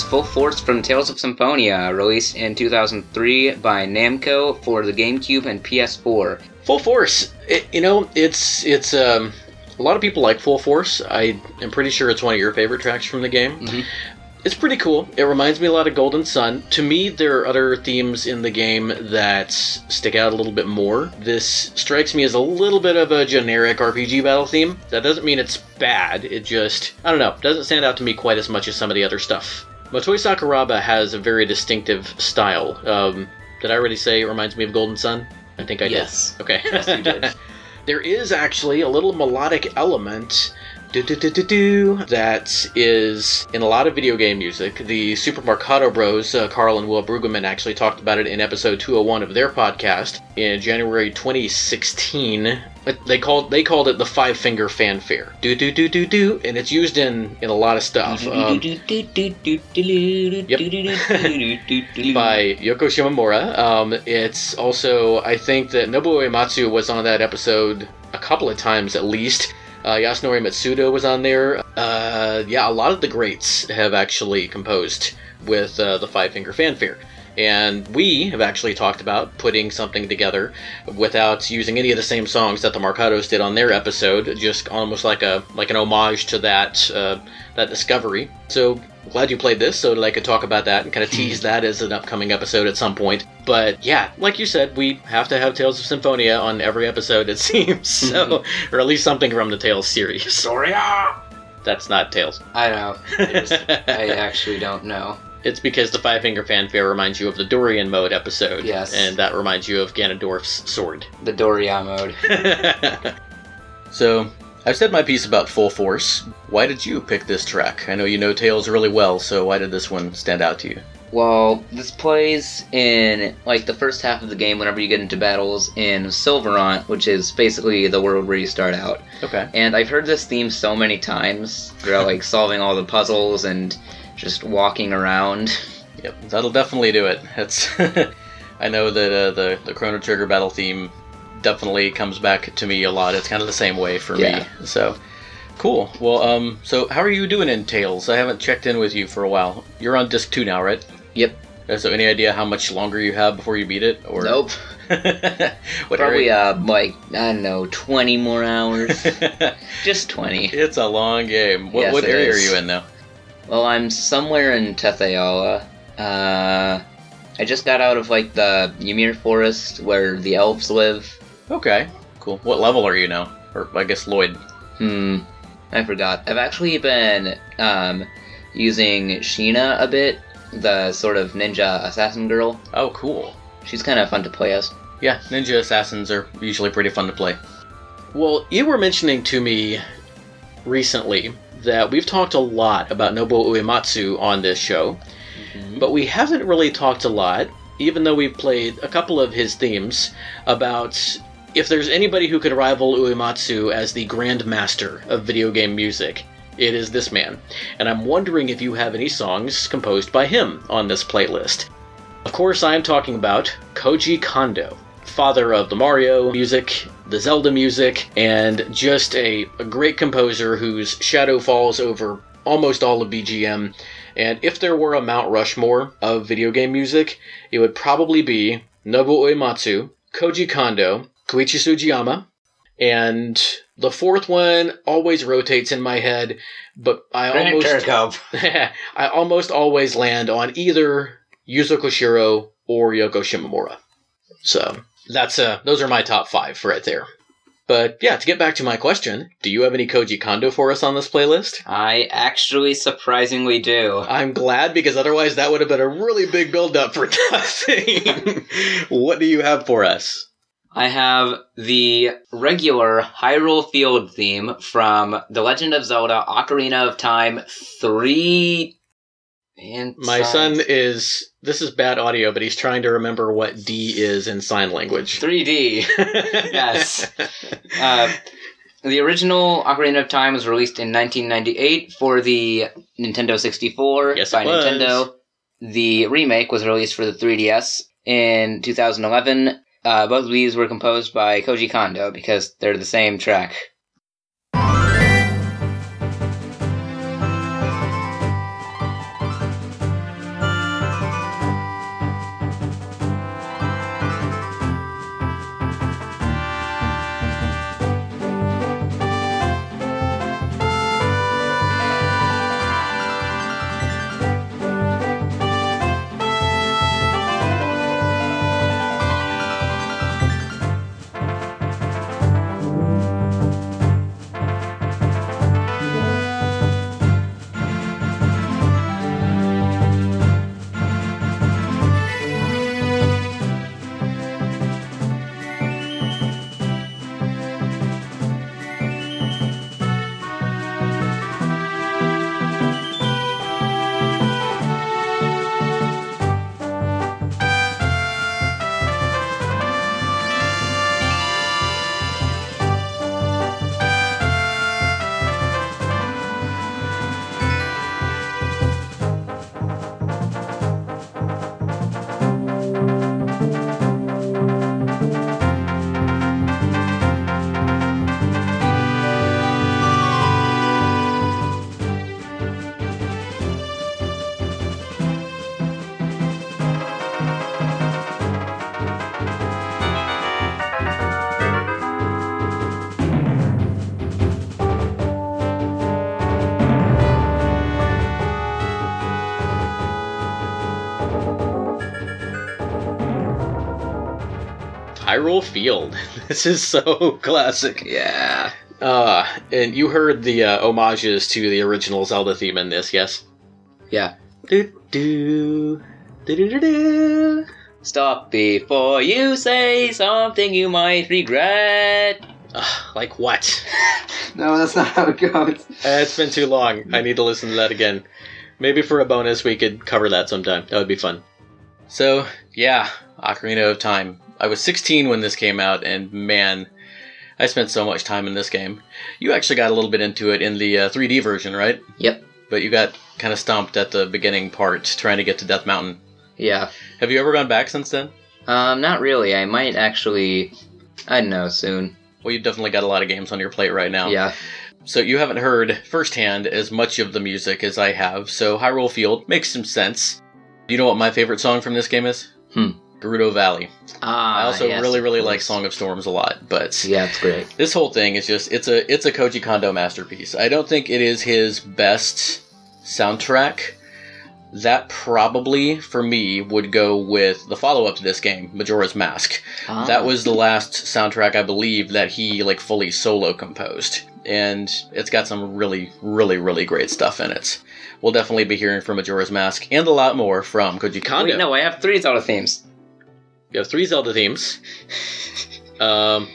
Full Force from Tales of Symphonia, released in 2003 by Namco for the GameCube and PS4. Full Force. It, you know, it's it's um, a lot of people like Full Force. I am pretty sure it's one of your favorite tracks from the game. Mhm. It's pretty cool. It reminds me a lot of Golden Sun. To me, there are other themes in the game that stick out a little bit more. This strikes me as a little bit of a generic RPG battle theme. That doesn't mean it's bad. It just, I don't know, doesn't stand out to me quite as much as some of the other stuff. Motoi Sakuraba has a very distinctive style. Um, did I already say it reminds me of Golden Sun? I think I Yes. did. Okay. Yes, you did. there is actually a little melodic element that is in a lot of video game music. The Super Marcato Bros, uh, Karl and Will Brueggemann, actually talked about it in episode 201 of their podcast in January 2016. But They called they called it the five finger fanfare. Do do do do do, and it's used in in a lot of stuff. Um, by Yoko Shimomura. Um, it's also, I think that Nobuo Uematsu was on that episode a couple of times at least. Uh, Yasunori Mitsuda was on there. Uh, yeah, a lot of the greats have actually composed with uh, the Five Finger Fanfare. And we have actually talked about putting something together without using any of the same songs that the Marcatos did on their episode, just almost like a like an homage to that uh, that discovery. So glad you played this so that I could talk about that and kind of hmm. tease that as an upcoming episode at some point. But yeah, like you said, we have to have Tales of Symphonia on every episode, it seems. So, hmm. or at least something from the Tales series. Soria! That's not Tales. I know. Is. I actually don't know. It's because the Five Finger Fanfare reminds you of the Dorian mode episode. Yes. And that reminds you of Ganondorf's sword. The Doria mode. so, I've said my piece about Full Force. Why did you pick this track? I know you know Tales really well, so why did this one stand out to you? Well, this plays in like the first half of the game whenever you get into battles in Sylvarant, which is basically the world where you start out. Okay. And I've heard this theme so many times throughout like solving all the puzzles and just walking around. Yep, that'll definitely do it. It's I know that uh, the the Chrono Trigger battle theme definitely comes back to me a lot. It's kind of the same way for Yeah. me. So cool. Well, um, so how are you doing in Tales? I haven't checked in with you for a while. You're on disc two now, right? Yep. Uh, So any idea how much longer you have before you beat it? Or Nope. what Probably uh like I don't know, twenty more hours. Just twenty. it's a long game. What, Yes, what area is. are you in now? Well, I'm somewhere in Tethe'alla. Uh, I just got out of like the Ymir forest where the elves live. Okay, cool. What level are you now? Or I guess Lloyd. Hmm, I forgot. I've actually been um, using Sheena a bit, the sort of ninja assassin girl. Oh, cool. She's kind of fun to play as. Yeah, ninja assassins are usually pretty fun to play. Well, you were mentioning to me recently that we've talked a lot about Nobuo Uematsu on this show, but we haven't really talked a lot, even though we've played a couple of his themes, about if there's anybody who could rival Uematsu as the Grand Master of video game music. It is this man. And I'm wondering if you have any songs composed by him on this playlist. Of course, I am talking about Koji Kondo, father of the Mario music, the Zelda music, and just a, a great composer whose shadow falls over almost all of BGM. And if there were a Mount Rushmore of video game music, it would probably be Nobuo Uematsu, Koji Kondo, Koichi Sugiyama, and the fourth one always rotates in my head, but I almost I almost always land on either Yuzo Koshiro or Yoko Shimomura. So that's uh those are my top five right there. But yeah, to get back to my question, do you have any Koji Kondo for us on this playlist? I actually surprisingly do. I'm glad because otherwise that would have been a really big build up for nothing. what do you have for us? I have the regular Hyrule Field theme from The Legend of Zelda Ocarina of Time 3. And My son is this is bad audio, but he's trying to remember what D is in sign language. 3D. Yes. Uh, the original Ocarina of Time was released in 1998 for the Nintendo 64 Yes, by. Nintendo. The remake was released for the 3DS in 2011. Uh, both of these were composed by Koji Kondo because they're the same track. Hyrule Field. This is so classic. Yeah. Uh, and you heard the uh, homages to the original Zelda theme in this, yes? Yeah. Do do do do do. Stop before you say something you might regret. Ugh, like what? No, that's not how it goes. Uh, it's been too long. I need to listen to that again. Maybe for a bonus, we could cover that sometime. That would be fun. So, yeah, Ocarina of Time. I was 16 when this came out, and man, I spent so much time in this game. You actually got a little bit into it in the uh, 3D version, right? Yep. But you got kind of stomped at the beginning part trying to get to Death Mountain. Yeah. Have you ever gone back since then? Um, not really. I might actually. I don't know soon. Well, you've definitely got a lot of games on your plate right now. Yeah. So you haven't heard firsthand as much of the music as I have, so Hyrule Field makes some sense. Do you know what my favorite song from this game is? Hmm. Gerudo Valley. Ah. I also yes, really, really like. Song of Storms a lot, but Yeah, it's great. this whole thing is just it's a it's a Koji Kondo masterpiece. I don't think it is his best soundtrack. That probably for me would go with the follow-up to this game, Majora's Mask. Ah. That was the last soundtrack I believe that he like fully solo composed, and it's got some really, really, really great stuff in it. We'll definitely be hearing from Majora's Mask and a lot more from Koji Kondo. Wait, no, I have three Zelda themes. You have three Zelda themes. um,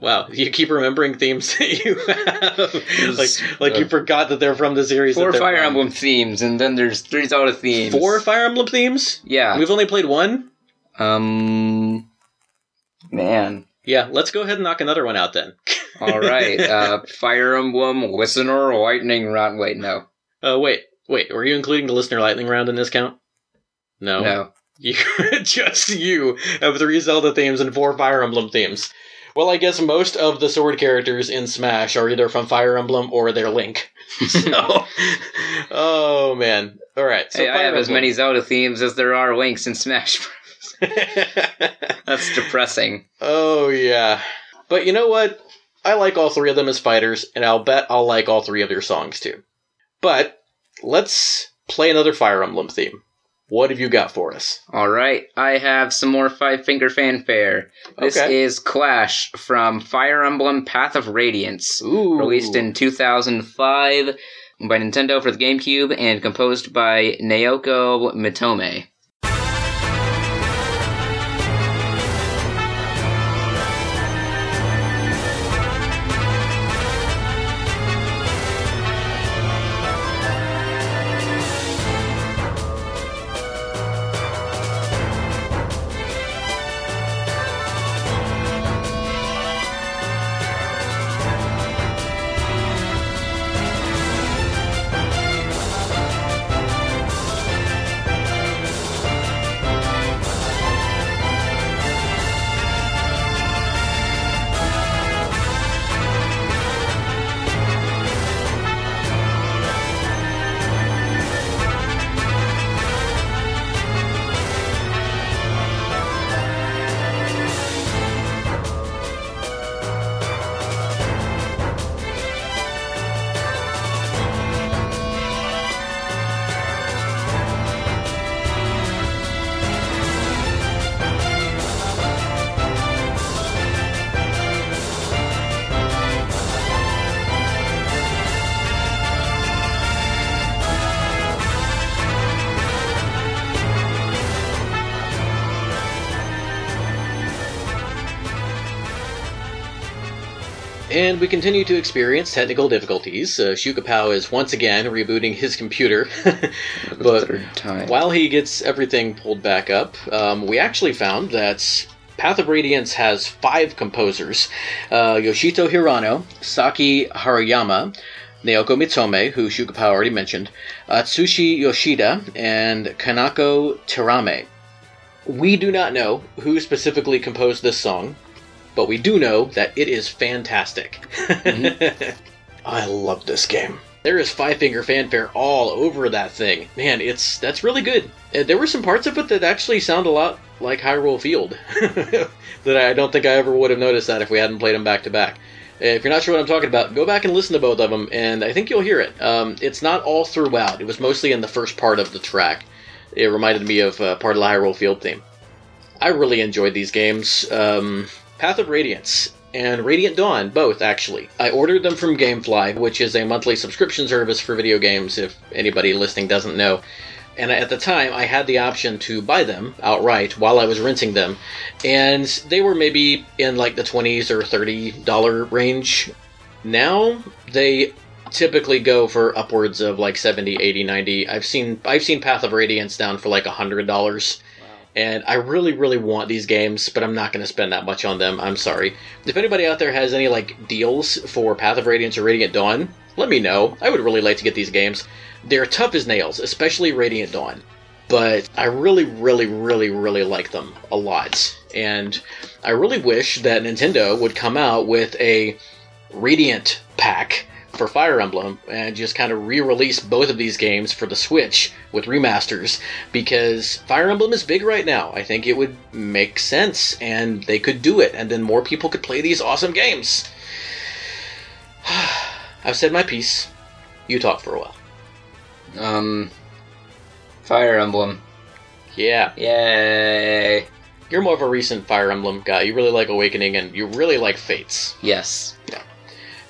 wow, you keep remembering themes that you have, like like you forgot that they're from the series. Four Fire from. Emblem themes, and then there's three Zelda themes. Four Fire Emblem themes. Yeah. We've only played one. Um. Man. Yeah, let's go ahead and knock another one out then. All right. Uh, Fire Emblem, Listener, Lightning Round. Wait, no. Uh, wait, wait. Were you including the listener lightning round in this count? No. No. You, just you have three Zelda themes and four Fire Emblem themes. Well, I guess most of the sword characters in Smash are either from Fire Emblem or they're Link. so, oh man. All right. So hey, I have as many Zelda themes as there are links in Smash Bros. That's depressing. oh yeah. But you know what? I like all three of them as fighters, and I'll bet I'll like all three of their songs too. But let's play another Fire Emblem theme. What have you got for us? All right, I have some more Five Finger Fanfare. This Okay. is Clash from Fire Emblem Path of Radiance, Ooh. released in 2005 by Nintendo for the GameCube and composed by Naoko Mitome. And we continue to experience technical difficulties. Uh, Shukapao is once again rebooting his computer. But while he gets everything pulled back up, um, we actually found that Path of Radiance has five composers uh, Yoshito Hirano, Saki Haruyama, Naoko Mitome, who Shukapao already mentioned, Atsushi Yoshida, and Kanako Terame. We do not know who specifically composed this song, but we do know that it is fantastic. I love this game. There is Five Finger Fanfare all over that thing. Man, it's that's really good. Uh, there were some parts of it that actually sound a lot like Hyrule Field that I don't think I ever would have noticed that if we hadn't played them back to back. Uh, If you're not sure what I'm talking about, go back and listen to both of them, and I think you'll hear it. Um, it's not all throughout. It was mostly in the first part of the track. It reminded me of uh, part of the Hyrule Field theme. I really enjoyed these games. Um, Path of Radiance and Radiant Dawn, both actually. I ordered them from Gamefly, which is a monthly subscription service for video games, if anybody listening doesn't know. And at the time, I had the option to buy them outright while I was renting them, and they were maybe in like the 20s or $30 range. Now, they typically go for upwards of like 70 80 90 i've seen i've seen path of radiance down for like a $100 and I really, really want these games, but I'm not going to spend that much on them. I'm sorry. If anybody out there has any like deals for Path of Radiance or Radiant Dawn, let me know. I would really like to get these games. They're tough as nails, especially Radiant Dawn, but I really, really, really, really like them a lot. And I really wish that Nintendo would come out with a Radiant pack for Fire Emblem and just kind of re-release both of these games for the Switch with remasters because Fire Emblem is big right now. I think it would make sense and they could do it and then more people could play these awesome games. I've said my piece. You talk for a while. Um, Fire Emblem. Yeah, Yay! you're more of a recent Fire Emblem guy. You really like Awakening and you really like Fates. Yes.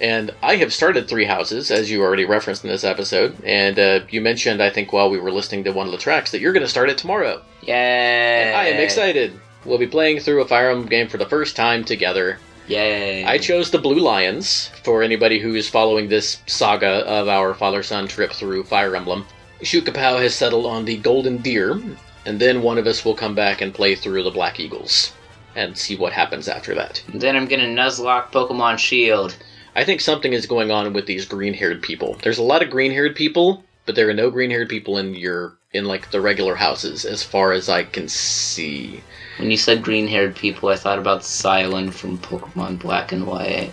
And I have started Three Houses, as you already referenced in this episode. And uh, you mentioned, I think, while we were listening to one of the tracks, that you're going to start it tomorrow. Yay! And I am excited. We'll be playing through a Fire Emblem game for the first time together. Yay! I chose the Blue Lions for anybody who is following this saga of our father son trip through Fire Emblem. Shukapow has settled on the Golden Deer, and then one of us will come back and play through the Black Eagles and see what happens after that. Then I'm gonna Nuzlocke Pokemon Shield. I think something is going on with these green-haired people. There's a lot of green-haired people, but there are no green-haired people in your in like the regular houses, as far as I can see. When you said green-haired people, I thought about Cilan from Pokemon Black and White.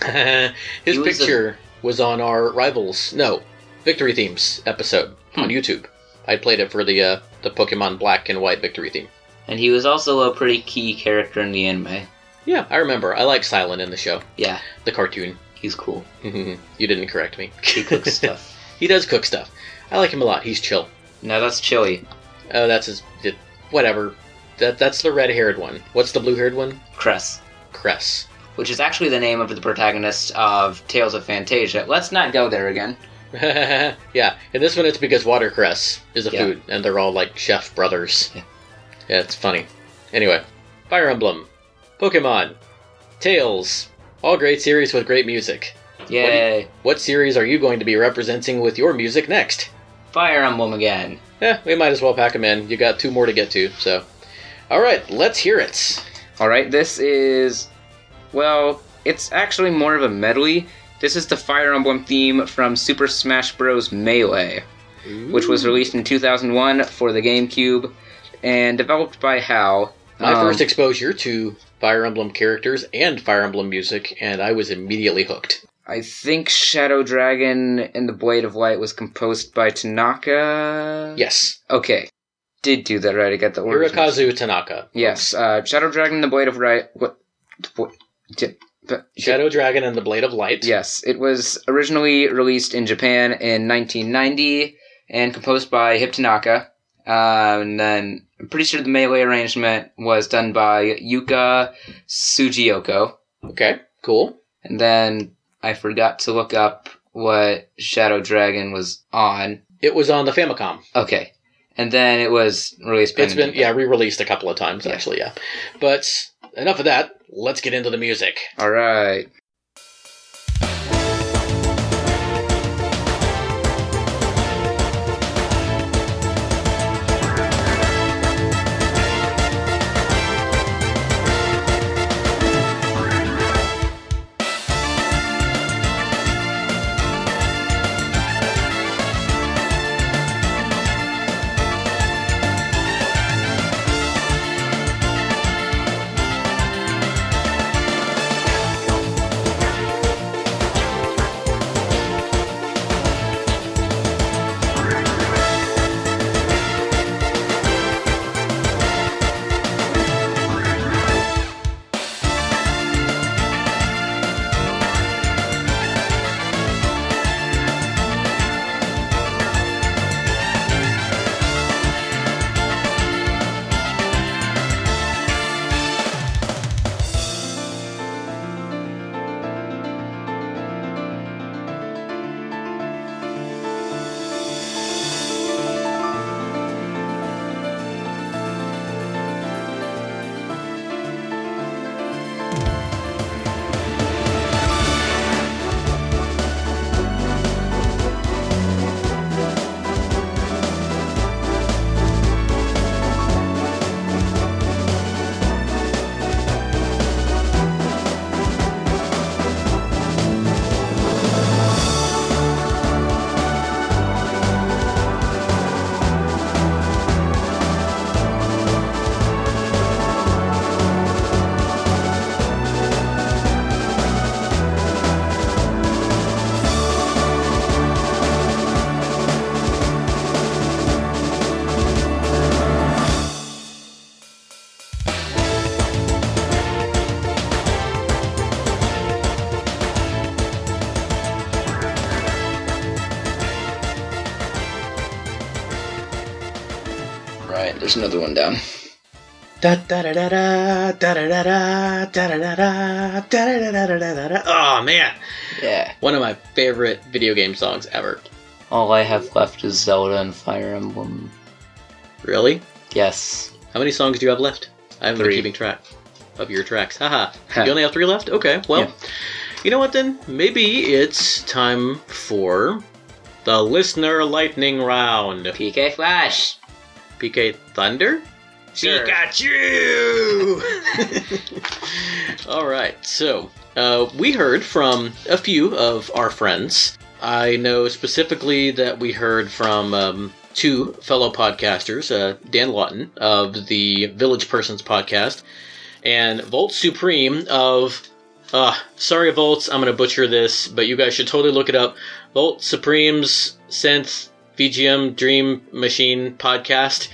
His was picture was on our rivals, no, Victory Themes episode on Hmm. YouTube. I played it for the uh, the Pokemon Black and White Victory Theme. And he was also a pretty key character in the anime. Yeah, I remember. I like Cilan in the show, Yeah, the cartoon. he's cool. Mm-hmm. you didn't correct me. He cooks stuff. he does cook stuff. I like him a lot. He's chill. No, that's Chili. Oh, that's his. It, whatever. That that's the red-haired one. What's the blue-haired one? Cress. Cress. Which is actually the name of the protagonist of Tales of Phantasia. Let's not go there again. yeah, in this one it's because watercress is a Yeah. food, and they're all like chef brothers. Yeah. yeah, it's funny. Anyway, Fire Emblem, Pokemon, Tales, all great series with great music. Yay! What series are you going to be representing with your music next? Fire Emblem again. Eh, we might as well pack them in. You got two more to get to, so. Alright, let's hear it. Alright, this is. Well, it's actually more of a medley. This is the Fire Emblem theme from Super Smash Bros. Melee, which was released in 2001 for the GameCube and developed by HAL. My Um, first exposure to Fire Emblem characters and Fire Emblem music, and I was immediately hooked. I think Shadow Dragon and the Blade of Light was composed by Tanaka. Yes, Okay. Did do that right. I got the origins. Hirokazu Tanaka. Yes. Uh, Shadow Dragon and the Blade of Light. What? what di- the- Shadow Dragon and the Blade of Light. Yes. It was originally released in Japan in 1990 and composed by Hip Tanaka. Uh, and then I'm pretty sure the melee arrangement was done by Yuka Sugiyoko. Okay, cool. And then I forgot to look up what Shadow Dragon was on. It was on the Famicom. Okay. And then it was released by It's been yeah re-released a couple of times Yeah. actually. Yeah, but enough of that. Let's get into the music. All right, Da da da da da da da da da da da da da da da da da. Oh man, Yeah. one of my favorite video game songs ever. All I have left is Zelda and Fire Emblem. Really? Yes. How many songs do you have left? I haven't Three. been keeping track of your tracks. Haha. You only have three left? Okay, well, Yeah. you know what then? Maybe it's time for the listener lightning round. PK Flash. PK Thunder? Sure. Pikachu! All right, so uh, we heard from a few of our friends. I know specifically that we heard from um, two fellow podcasters, uh, Dan Lawton of the Village Persons podcast, and Volt Supreme of. Uh, sorry, Volts, I'm gonna butcher this, but you guys should totally look it up. Volt Supreme's Synth VGM Dream Machine podcast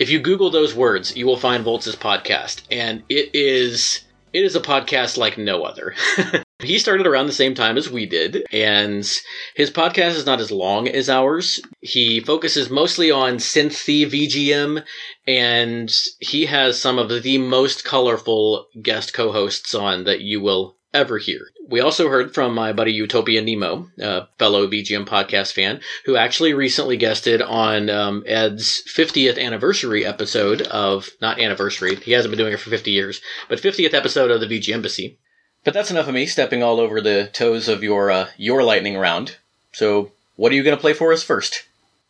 if you google those words you will find volts' podcast. And it is it is a podcast like no other. He started around the same time as we did and his podcast is not as long as ours. He focuses mostly on synthy vgm and he has some of the most colorful guest co-hosts on that you will ever hear. We also heard from my buddy Utopia Nemo, a fellow VGM podcast fan, who actually recently guested on um, Ed's 50th anniversary episode of, not anniversary, he hasn't been doing it for 50 years, but 50th episode of the VG Embassy. But that's enough of me stepping all over the toes of your uh, your lightning round. So, what are you going to play for us first?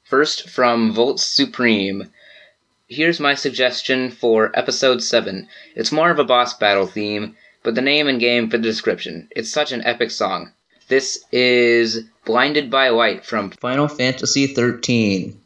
First from Volt Supreme. Here's my suggestion for episode 7. It's more of a boss battle theme, but the name and game fit the description. It's such an epic song. This is Blinded by Light from Final Fantasy 13.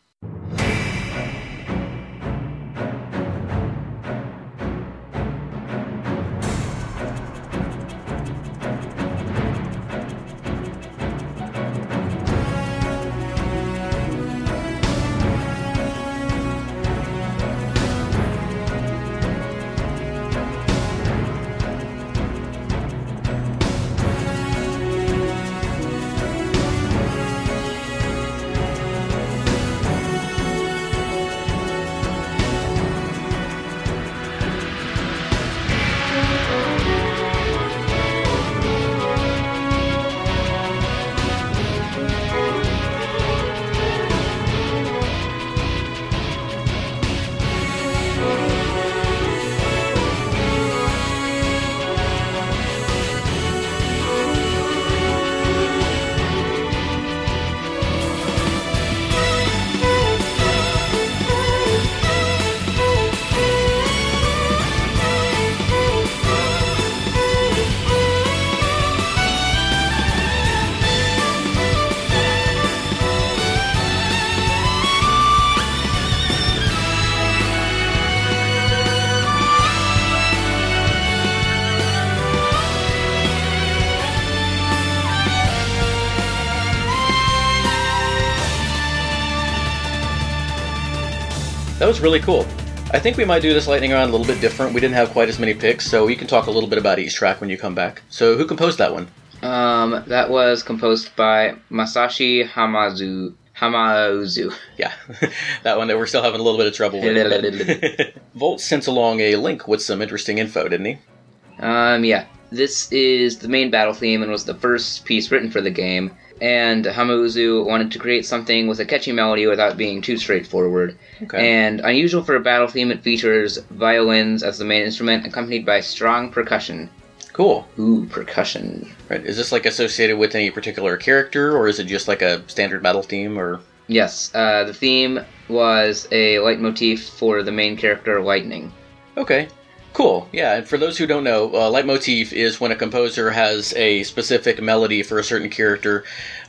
That was really cool. I think we might do this lightning round a little bit different. We didn't have quite as many picks, so we can talk a little bit about each track when you come back. So, who composed that one? Um, that was composed by Masashi Hamazu. Hamauzu. Yeah, that one that we're still having a little bit of trouble with. Volt sent along a link with some interesting info, didn't he? Um, yeah. This is the main battle theme and was the first piece written for the game. And Hamauzu wanted to create something with a catchy melody without being too straightforward. Okay. And unusual for a battle theme, it features violins as the main instrument, accompanied by strong percussion. Cool. Ooh, percussion. Right. Is this like associated with any particular character, or is it just like a standard battle theme? Or Yes, uh, the theme was a leitmotif for the main character, Lightning. okay, cool. Yeah. And for those who don't know, uh, leitmotif is when a composer has a specific melody for a certain character,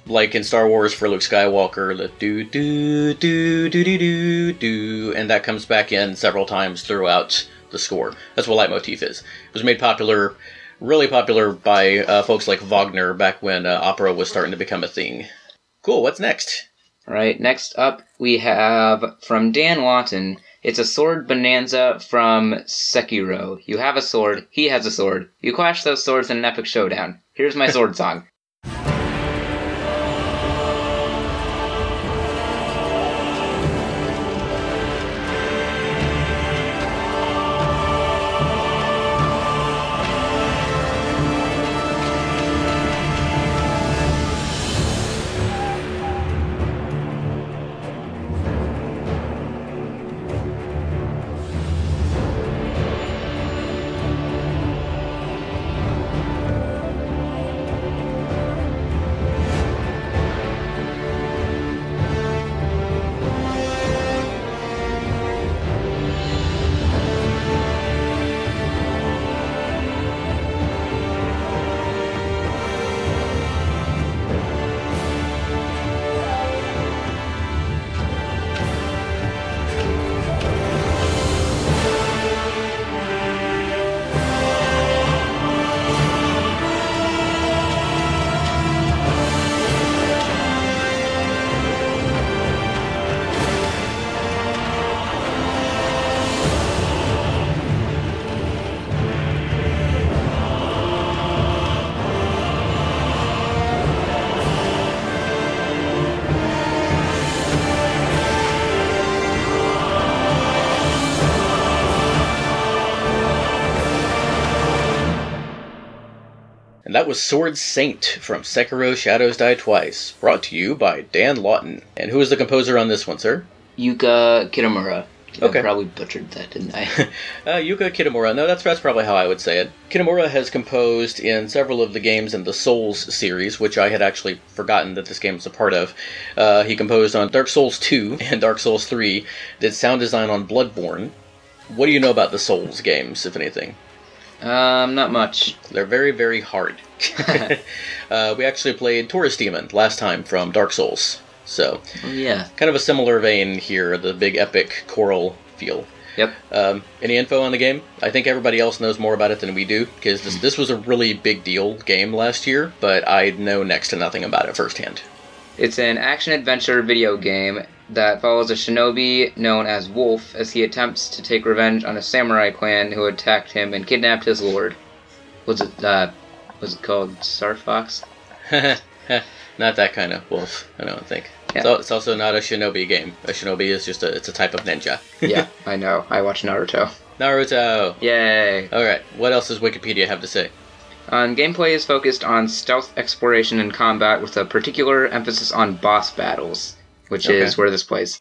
like in Star Wars for Luke Skywalker, the do do do do do do do, and that comes back in several times throughout the score. That's what leitmotif is. It was made popular. Really popular by uh, folks like Wagner back when uh, opera was starting to become a thing. Cool. What's next? All right, next up we have from Dan Lawton. It's a sword bonanza from Sekiro. You have a sword, he has a sword. You clash those swords in an epic showdown. Here's my sword song. That was Sword Saint from Sekiro Shadows Die Twice, brought to you by Dan Lawton. And who is the composer on this one, sir? Yuka Kitamura. Okay. I probably butchered that, didn't I? Uh, Yuka Kitamura. No, that's that's probably how I would say it. Kitamura has composed in several of the games in the Souls series, which I had actually forgotten that this game was a part of. Uh, he composed on Dark Souls 2 and Dark Souls 3. Did sound design on Bloodborne. What do you know about the Souls games, if anything? um, not much. They're very, very hard. uh, we actually played Taurus Demon last time from Dark Souls, so Oh, yeah. kind of a similar vein here. The big epic choral feel. Yep. Um, any info on the game? I think everybody else knows more about it than we do because this, this was a really big deal game last year, but I know next to nothing about it firsthand. It's an action adventure video game that follows a shinobi known as Wolf as he attempts to take revenge on a samurai clan who attacked him and kidnapped his lord. Was it uh was it called Star Fox? not that kind of wolf, I don't think. Yeah. So it's also not a shinobi game. A shinobi is just a it's a type of ninja. yeah, I know. I watch Naruto. Naruto. Yay! All right, what else does Wikipedia have to say? Um, gameplay is focused on stealth exploration and combat with a particular emphasis on boss battles, which Okay. is where this plays.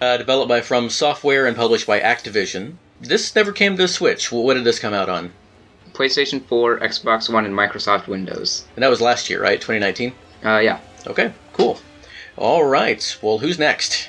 Uh, developed by From Software and published by Activision. This never came to Switch. What did this come out on? PlayStation 4, Xbox One, and Microsoft Windows. And that was last year, right? 2019. Uh, yeah. Okay, cool. All right. Well, who's next?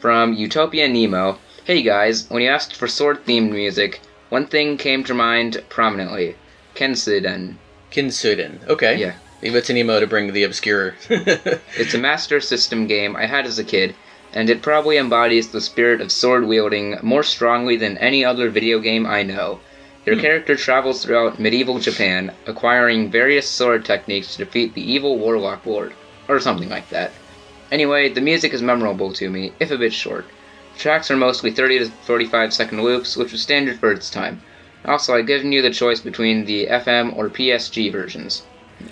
From Utopia Nemo. Hey guys, when you asked for sword themed music, one thing came to mind prominently Kenseiden. Kinsuden. Okay. Yeah. Leave it to Nemo to bring the obscure. It's a Master System game I had as a kid, and it probably embodies the spirit of sword wielding more strongly than any other video game I know. Your character travels throughout medieval Japan, acquiring various sword techniques to defeat the evil warlock lord, or something like that. Anyway, the music is memorable to me, if a bit short. Tracks are mostly 30 to 45 second loops, which was standard for its time. Also, I've given you the choice between the FM or PSG versions.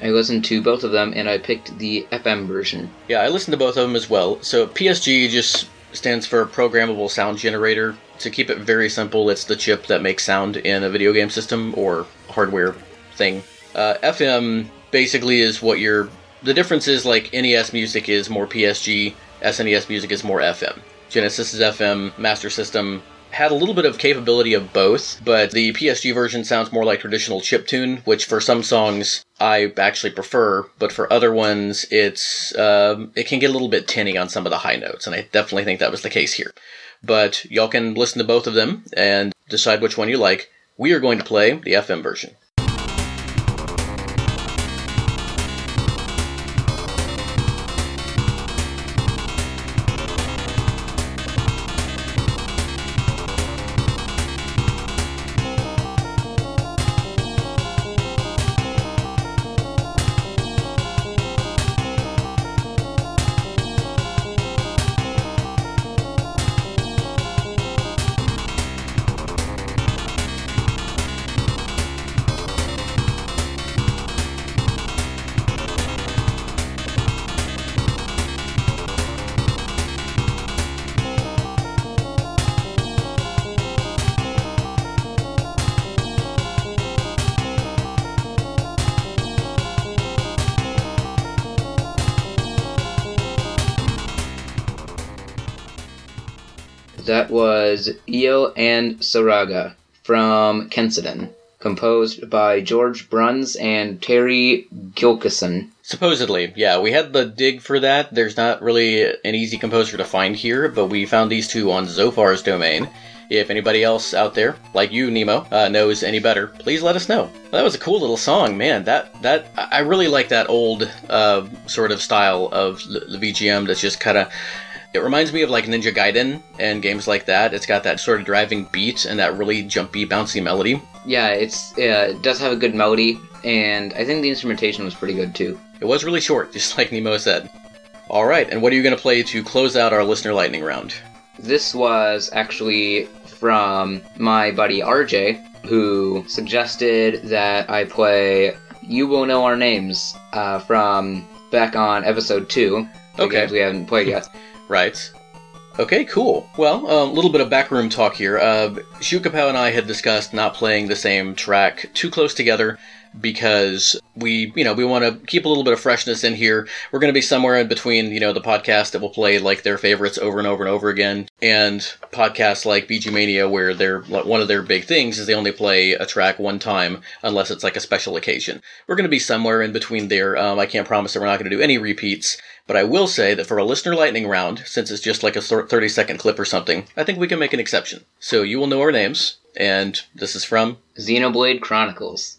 I listened to both of them and I picked the FM version. yeah, I listened to both of them as well. So PSG just stands for Programmable Sound Generator. To keep it very simple, it's the chip that makes sound in a video game system or hardware thing. Uh, FM basically is what your. The difference is like NES music is more PSG, SNES music is more FM. Genesis is FM, Master System had a little bit of capability of both, but the PSG version sounds more like traditional chiptune, which for some songs I actually prefer, but for other ones it's um, it can get a little bit tinny on some of the high notes, and I definitely think that was the case here. But y'all can listen to both of them and decide which one you like. We are going to play the FM version. Io and Saraga from Kenseiden, composed by George Bruns and Terry Gilkison. Supposedly, yeah, we had the dig for that. There's not really an easy composer to find here, but we found these two on Zophar's domain. If anybody else out there, like you, Nemo, uh, knows any better, please let us know. That was a cool little song, man. That that I really like that old uh, sort of style of the VGM. That's just kind of. It reminds me of like Ninja Gaiden and games like that. It's got that sort of driving beat and that really jumpy, bouncy melody. Yeah, it's uh, it does have a good melody, and I think the instrumentation was pretty good too. It was really short, just like Nemo said. All right, and what are you going to play to close out our listener lightning round? This was actually from my buddy RJ, who suggested that I play You Will Know Our Names uh, from back on episode 2. The Okay. games we haven't played yet. Right. Okay, cool. Well, a little bit of backroom talk here. Uh, Shukapow and I had discussed not playing the same track too close together because we, you know, we want to keep a little bit of freshness in here. We're going to be somewhere in between, you know, the podcast that will play like their favorites over and over and over again, and podcasts like BG Mania, where they're like, one of their big things is they only play a track one time unless it's like a special occasion. We're going to be somewhere in between there. Um, I can't promise that we're not going to do any repeats, but I will say that for a listener lightning round, since it's just like a 30 second clip or something, I think we can make an exception. So you will know our names, and this is from Xenoblade Chronicles.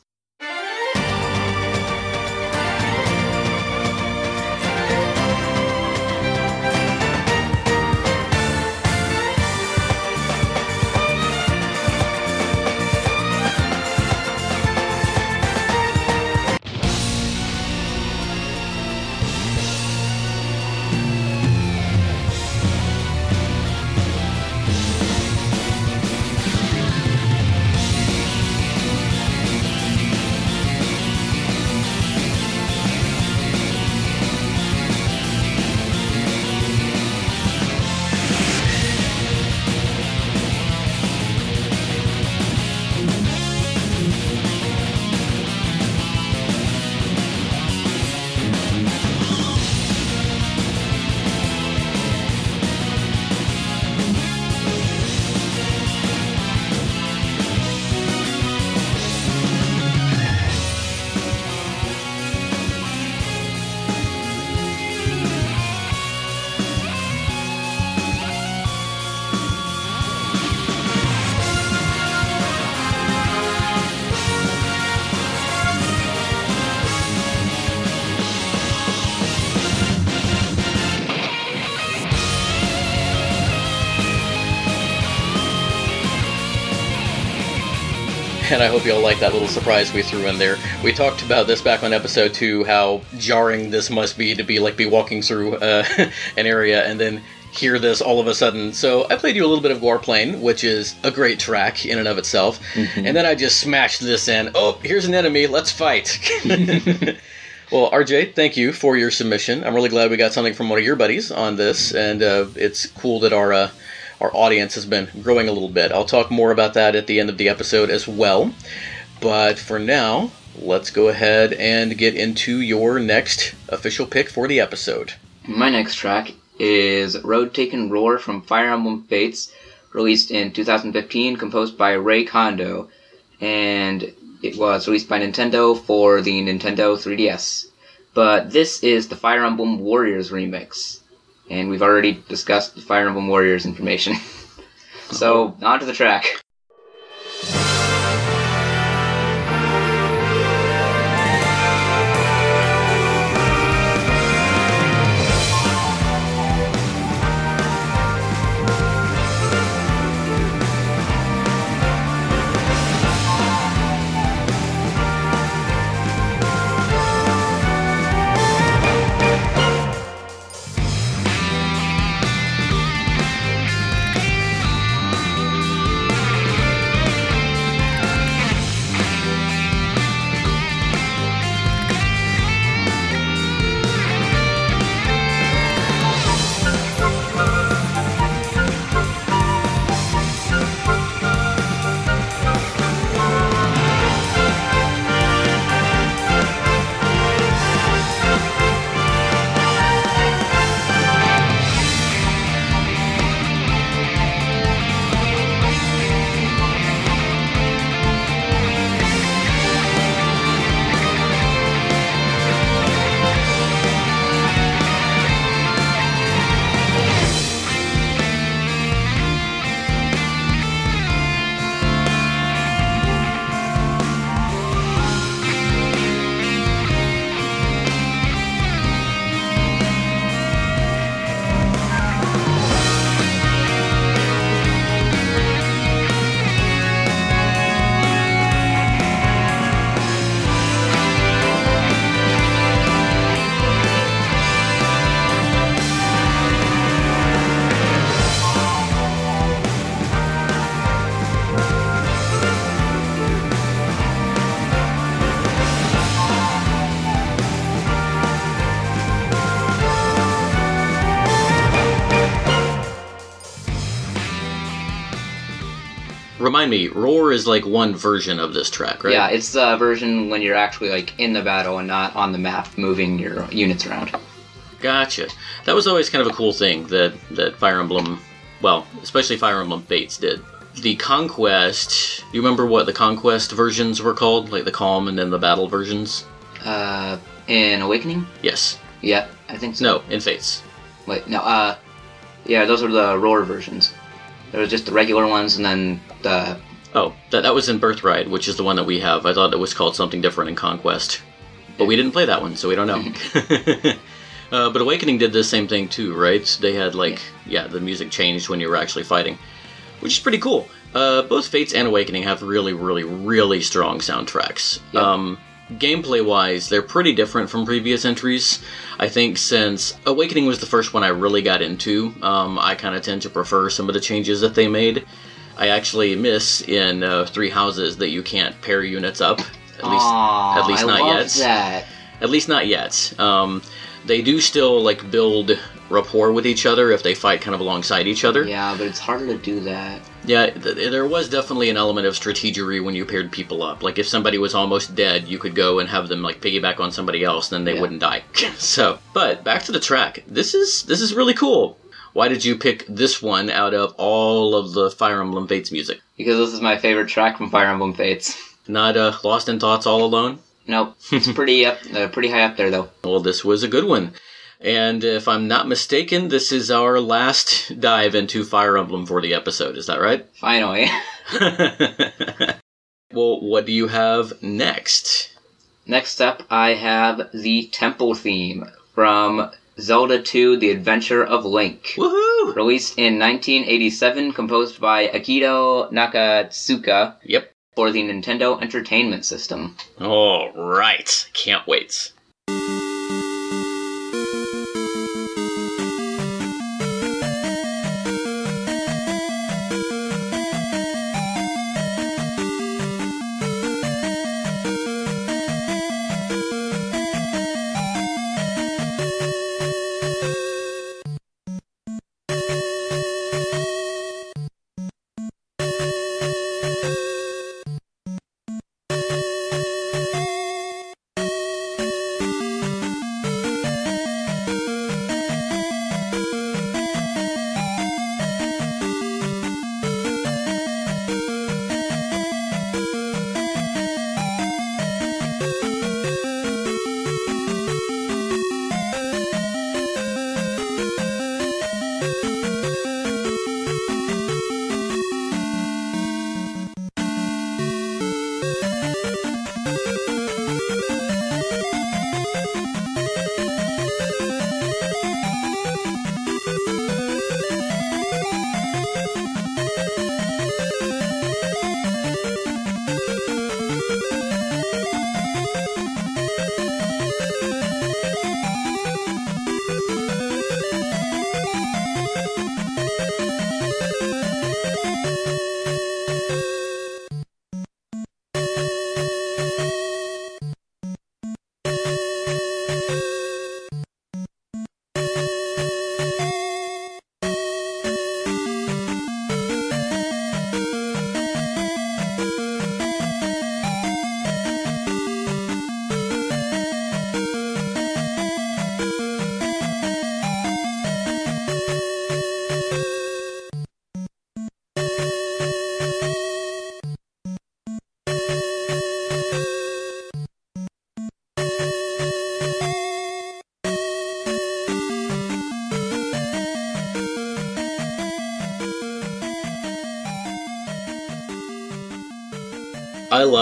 And I hope you all like that little surprise we threw in there. We talked about this back on episode two, how jarring this must be to be like be walking through uh, an area and then hear this all of a sudden. So I played you a little bit of Gaur Plain, which is a great track in and of itself, mm-hmm. and then I just smashed this in. Oh, here's an enemy. Let's fight. Well, RJ, thank you for your submission. I'm really glad we got something from one of your buddies on this, and uh, it's cool that our uh, our audience has been growing a little bit. I'll talk more about that at the end of the episode as well. But for now, let's go ahead and get into your next official pick for the episode. My next track is Road Taken Roar from Fire Emblem Fates, released in 2015, composed by Rei Kondoh, and it was released by Nintendo for the Nintendo 3DS. But this is the Fire Emblem Warriors remix and we've already discussed the Fire Emblem Warriors information. so, on to the track. Remind me, Roar is like one version of this track, right? Yeah, it's the version when you're actually like in the battle and not on the map moving your units around. Gotcha. That was always kind of a cool thing that that Fire Emblem, well, especially Fire Emblem Fates did. The Conquest. You remember what the Conquest versions were called, like the Calm and then the Battle versions? Uh, in Awakening? Yes. Yeah, I think so. No, in Fates. Wait, no, uh, yeah, those are the Roar versions. There was just the regular ones and then the. Oh, that that was in Birthright, which is the one that we have. I thought it was called something different in Conquest, but we didn't play that one, so we don't know. uh, but Awakening did the same thing too, right? They had like yeah, the music changed when you were actually fighting, which is pretty cool. Uh, both Fates and Awakening have really, really, really strong soundtracks. Yep. Um, gameplay wise, they're pretty different from previous entries. I think since Awakening was the first one I really got into, um, I kind of tend to prefer some of the changes that they made. I actually miss in uh, Three Houses that you can't pair units up. At least, Aw, at least I not yet. that. At least not yet. Um, they do still like build rapport with each other if they fight kind of alongside each other. Yeah, but it's harder to do that. Yeah, th- there was definitely an element of strategery when you paired people up. Like if somebody was almost dead, you could go and have them like piggyback on somebody else, then they Yeah. wouldn't die. so, but back to the track. This is this is really cool. Why did you pick this one out of all of the Fire Emblem Fates music? Because this is my favorite track from Fire Emblem Fates. Not uh, Lost in Thoughts All Alone? Nope, it's pretty up, uh, pretty high up there though. Well, this was a good one. And if I'm not mistaken, this is our last dive into Fire Emblem for the episode. Is that right? Finally. well, what do you have next? Next up, I have the Temple theme from Zelda 2: The Adventure of Link. Woohoo! Released in 1987, composed by Akito Nakatsuka Yep. for the Nintendo Entertainment System. All right. Can't wait.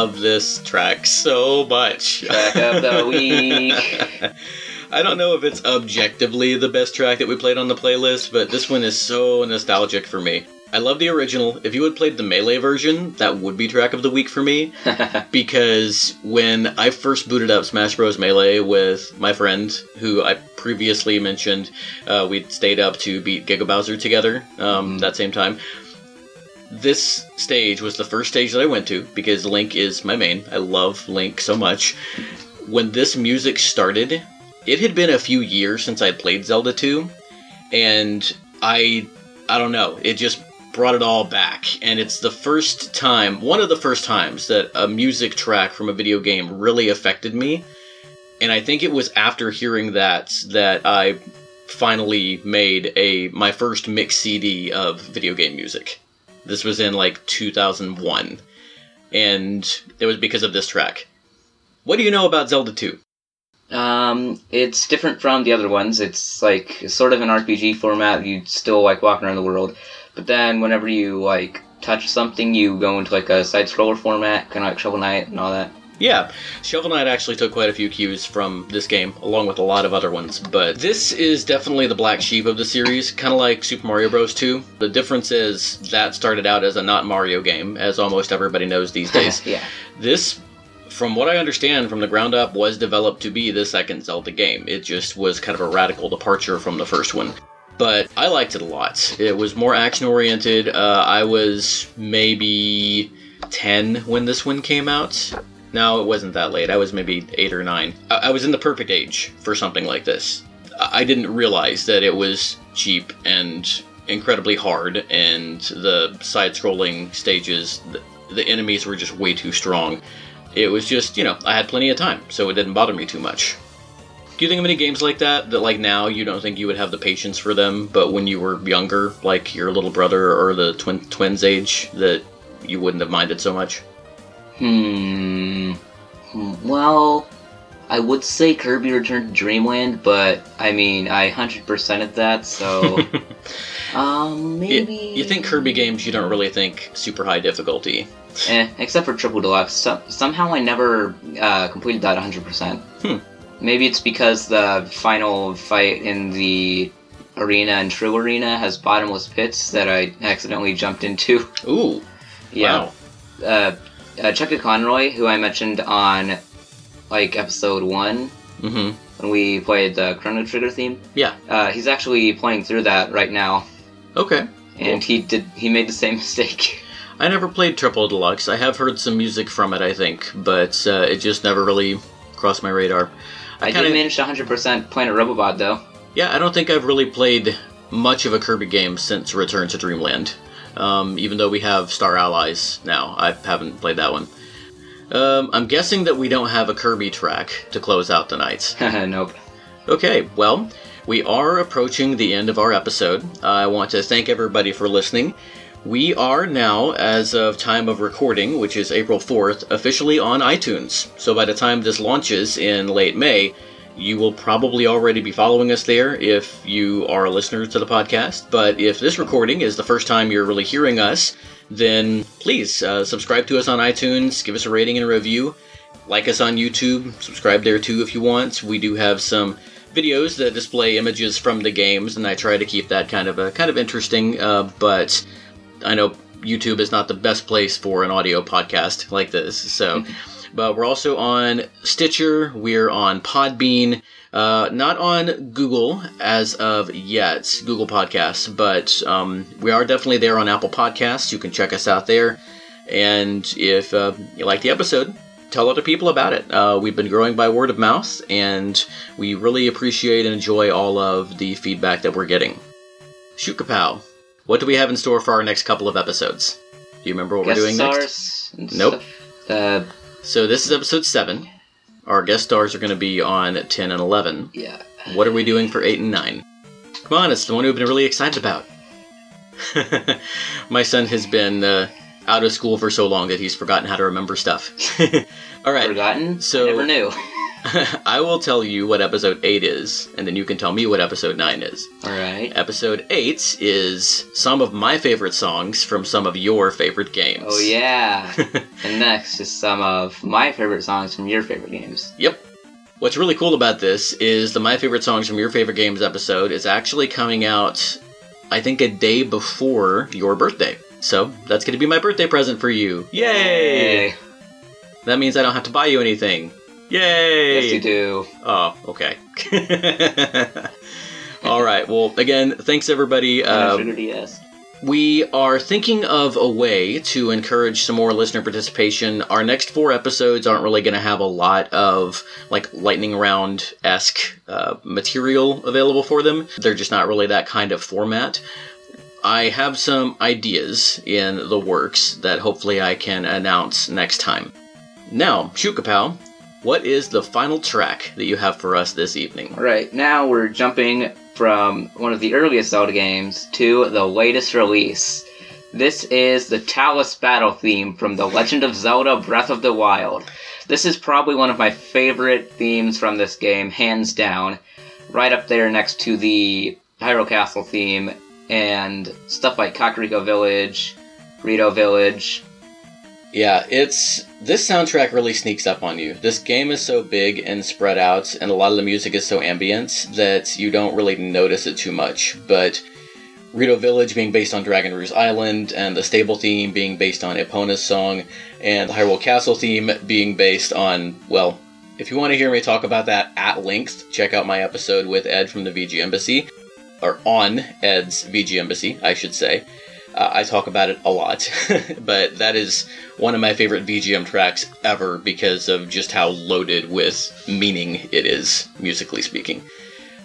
Love this track so much. Track of the week. I don't know if it's objectively the best track that we played on the playlist, but this one is so nostalgic for me. I love the original. If you had played the Melee version, that would be track of the week for me. because when I first booted up Smash Bros. Melee with my friend, who I previously mentioned, uh, we stayed up to beat Giga Bowser together um, that same time. This stage was the first stage that I went to because Link is my main. I love Link so much. When this music started, it had been a few years since I'd played Zelda 2, and I I don't know, it just brought it all back, and it's the first time, one of the first times, that a music track from a video game really affected me. And I think it was after hearing that that I finally made a my first mix CD of video game music. This was in like 2001, and it was because of this track. What do you know about Zelda 2? Um, it's different from the other ones. It's like sort of an RPG format. You still like walking around the world, but then whenever you like touch something, you go into like a side scroller format, kind of like Shovel Knight and all that. Yeah, Shovel Knight actually took quite a few cues from this game, along with a lot of other ones. But this is definitely the black sheep of the series, kind of like Super Mario Bros. 2. The difference is that started out as a not Mario game, as almost everybody knows these days. yeah. This, from what I understand from the ground up, was developed to be the second Zelda game. It just was kind of a radical departure from the first one. But I liked it a lot. It was more action oriented. Uh, I was maybe 10 when this one came out. No, it wasn't that late. I was maybe 8 or 9. I, I was in the perfect age for something like this. I I didn't realize that it was cheap and incredibly hard, and the side scrolling stages, the, the enemies were just way too strong. It was just, you know, I had plenty of time, so it didn't bother me too much. Do you think of any games like that that, like now, you don't think you would have the patience for them, but when you were younger, like your little brother or the twin twins age, that you wouldn't have minded so much? Hmm. Well, I would say Kirby Return to Dreamland, but I mean, I 100%ed that, so. um, You, maybe. you think Kirby games, you don't really think super high difficulty. Eh, except for Triple Deluxe. So, somehow I never uh, completed that 100%. Hmm. Maybe it's because the final fight in the arena and True Arena has bottomless pits that I accidentally jumped into. Ooh, Yeah. wow. Uh, uh, Chucky Conroy, who I mentioned on like episode one hmm when we played the Chrono Trigger theme, Yeah. uh, he's actually playing through that right now, Okay. and he did he made the same mistake. I never played Triple Deluxe. I have heard some music from it, I think, but uh, it just never really crossed my radar. I, kinda- did manage 100% Planet Robobot though. Yeah, I don't think I've really played much of a Kirby game since Return to Dreamland. Um, even though we have Star Allies now, I haven't played that one. Um, I'm guessing that we don't have a Kirby track to close out the night. nope. Okay, well, we are approaching the end of our episode. I want to thank everybody for listening. We are now, as of time of recording, which is April 4th, officially on iTunes. So by the time this launches in late May, you will probably already be following us there if you are a listener to the podcast. But if this recording is the first time you're really hearing us, then please uh, subscribe to us on iTunes, give us a rating and a review like us on YouTube, subscribe there too if you want. We do have some videos that display images from the games, and I try to keep that kind of a kind of interesting. Uh, but I know YouTube is not the best place for an audio podcast like this, so. But we're also on Stitcher. We're on Podbean. Uh, not on Google as of yet, Google Podcasts, but um, we are definitely there on Apple Podcasts. You can check us out there. And if uh, you like the episode, tell other people about it. Uh, we've been growing by word of mouth, and we really appreciate and enjoy all of the feedback that we're getting. Shoot Kapow, what do we have in store for our next couple of episodes? Do you remember what Guest we're doing next? Nope. stuff. Uh, So this is episode 7. Our guest stars are going to be on 10 and 11. yeah. What are we doing for 8 and 9? Come on, it's the one we've been really excited about. My son has been uh, out of school for so long that he's forgotten how to remember stuff. All right. Forgotten? So- never knew. I will tell you what episode 8 is, and then you can tell me what episode 9 is. Alright. Episode 8 is some of my favorite songs from some of your favorite games. Oh, yeah. and next is some of my favorite songs from your favorite games. Yep. What's really cool about this is the My Favorite Songs from Your Favorite Games episode is actually coming out, I think, a day before your birthday. So that's going to be my birthday present for you. Yay! Yay. That means I don't have to buy you anything. Yay! Yes, you do. Oh, okay. All right. Well, again, thanks everybody. Uh, Um, we are thinking of a way to encourage some more listener participation. Our next four episodes aren't really going to have a lot of like lightning round esque uh, material available for them. They're just not really that kind of format. I have some ideas in the works that hopefully I can announce next time. Now, Shukapow, what is the final track that you have for us this evening? All right, now we're jumping from one of the earliest Zelda games to the latest release. This is the Talus battle theme from The Legend of Zelda Breath of the Wild. This is probably one of my favorite themes from this game, hands down. Right up there next to the Hyrule Castle theme and stuff like Kakariko Village, Rito Village. Yeah, it's this soundtrack really sneaks up on you. This game is so big and spread out, and a lot of the music is so ambient that you don't really notice it too much. But Rito Village being based on Dragon Roost Island, and the stable theme being based on Epona's song, and the Hyrule Castle theme being based on, well, if you want to hear me talk about that at length, check out my episode with Ed from the VG Embassy, or on Ed's VG Embassy, I should say. Uh, I talk about it a lot, but that is one of my favorite VGM tracks ever because of just how loaded with meaning it is, musically speaking.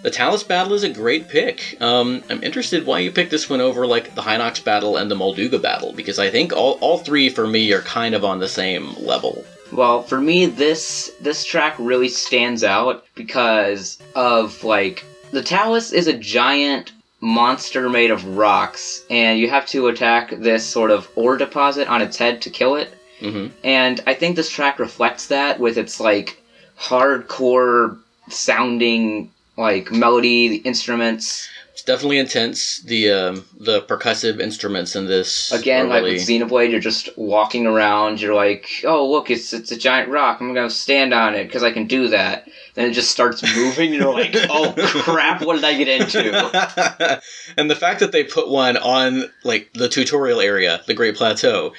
The Talus battle is a great pick. Um, I'm interested why you picked this one over like the Hinox battle and the Molduga battle because I think all, all three for me are kind of on the same level. Well, for me, this this track really stands out because of like the Talus is a giant monster made of rocks, and you have to attack this sort of ore deposit on its head to kill it. Mm-hmm. And I think this track reflects that with its like hardcore sounding like melody, the instruments. It's definitely intense. The um, the percussive instruments in this Again, like really- with Xenoblade, you're just walking around. You're like, oh look, it's it's a giant rock. I'm gonna stand on it because I can do that. Then it just starts moving. and You're like, oh crap, what did I get into? and the fact that they put one on like the tutorial area, the Great Plateau,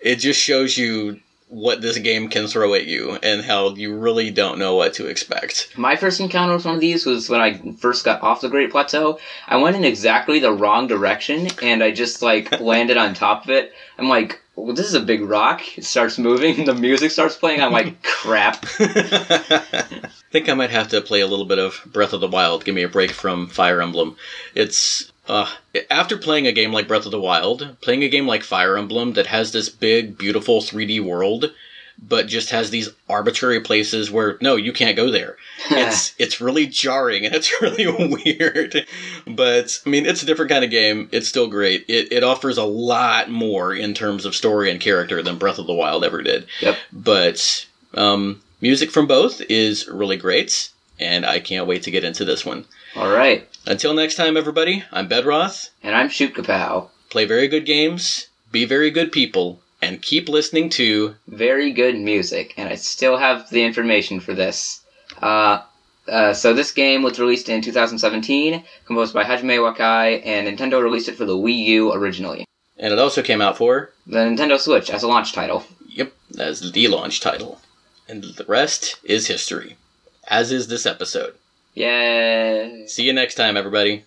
it just shows you what this game can throw at you and how you really don't know what to expect. My first encounter with one of these was when I first got off the Great Plateau. I went in exactly the wrong direction and I just like landed on top of it. I'm like, well, this is a big rock. It starts moving. The music starts playing. I'm like, crap. I think I might have to play a little bit of Breath of the Wild. Give me a break from Fire Emblem. It's uh, after playing a game like Breath of the Wild, playing a game like Fire Emblem that has this big, beautiful 3D world, but just has these arbitrary places where no, you can't go there. It's it's really jarring and it's really weird. But I mean, it's a different kind of game. It's still great. It it offers a lot more in terms of story and character than Breath of the Wild ever did. Yep. But um, music from both is really great, and I can't wait to get into this one. All right. Until next time, everybody, I'm Bedroth. And I'm Shoot Kapow. Play very good games, be very good people, and keep listening to. Very good music. And I still have the information for this. Uh, uh, so this game was released in 2017, composed by Hajime Wakai, and Nintendo released it for the Wii U originally. And it also came out for, The Nintendo Switch as a launch title. yep, as the launch title. And the rest is history, as is this episode. Yay! See you next time, everybody.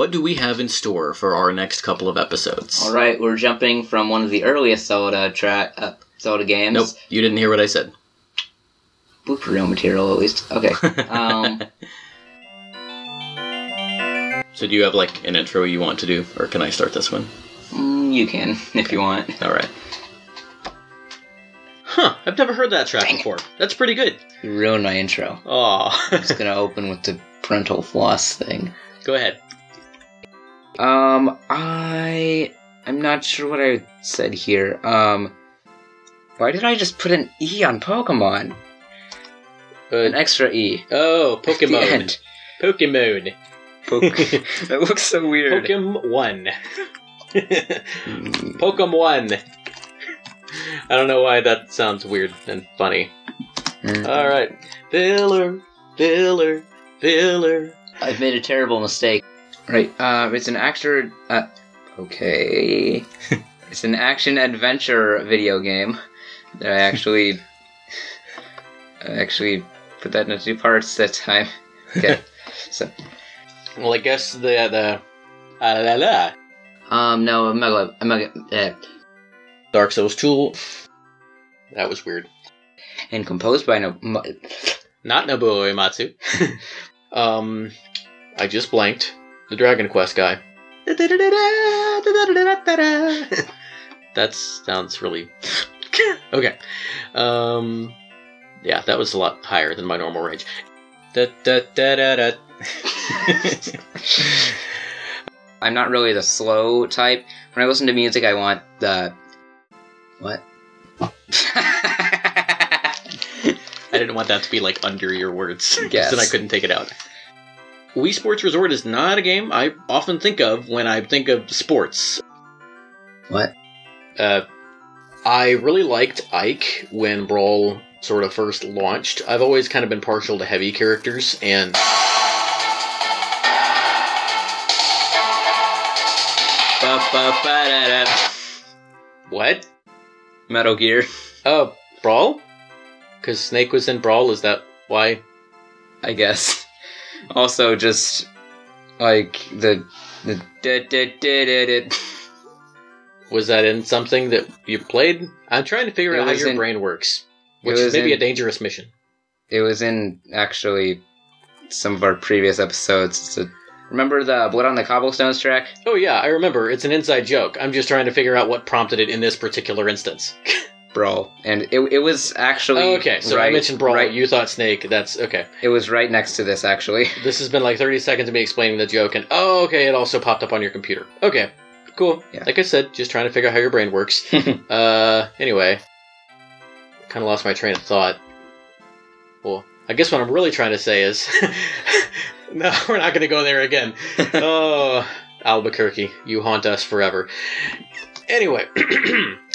What do we have in store for our next couple of episodes? All right, we're jumping from one of the earliest Zelda track uh, Zelda games. Nope, you didn't hear what I said. Blooper reel material, at least. Okay. Um, So do you have like an intro you want to do, or can I start this one? mm, you can if you want. All right. Huh? I've never heard that track Dang it. before. That's pretty good. You ruined my intro. Aw. It's gonna open with the parental floss thing. Go ahead. Um, I I'm not sure what I said here. Um, why did I just put an E on Pokemon? An Uh, extra E. oh, at the Pokemon. end. Pokemon. Poke- that looks so weird. Pokemon one. Pokemon one. I don't know why that sounds weird and funny. mm. All right, filler, filler, filler. I've made a terrible mistake. Right. Uh, it's an actor. Uh, okay. it's an action adventure video game that I actually, I actually put that into two parts that time. Okay. so, Well, I guess the the uh, la, la. um, no, Mega, Mega, uh, Dark Souls Tool. That was weird. and composed by no. Not Nobuo Uematsu. um, I just blanked. The Dragon Quest guy. that sounds really okay. Um, yeah, that was a lot higher than my normal range. Da, da, da, da, da. I'm not really the slow type. When I listen to music, I want the. What? I didn't want that to be like under your words. Yes. Then I couldn't take it out. Wii Sports Resort is not a game I often think of when I think of sports. what? Uh, I really liked Ike when Brawl sort of first launched. I've always kind of been partial to heavy characters, and what? Metal Gear. Oh, Brawl? Because Snake was in Brawl. Is that why? I guess. Also, just like the the da- da- da- Was that in something that you played? I'm trying to figure It out how your in- brain works, which is maybe in- a dangerous mission. It was in actually some of our previous episodes. So, remember the Blood on the Cobblestones track? Oh yeah, I remember. It's an inside joke. I'm just trying to figure out what prompted it in this particular instance. Brawl, and it, it was actually Oh, okay, so I mentioned Brawl. Right, You thought Snake. That's okay. it was right next to this actually. This has been like 30 seconds of me explaining the joke, and oh, okay, it also popped up on your computer. Okay, cool. Yeah. Like I said, just trying to figure out how your brain works. uh, anyway, kind of lost my train of thought. Well, I guess what I'm really trying to say is, no, we're not going to go there again. oh, Albuquerque, you haunt us forever. Anyway,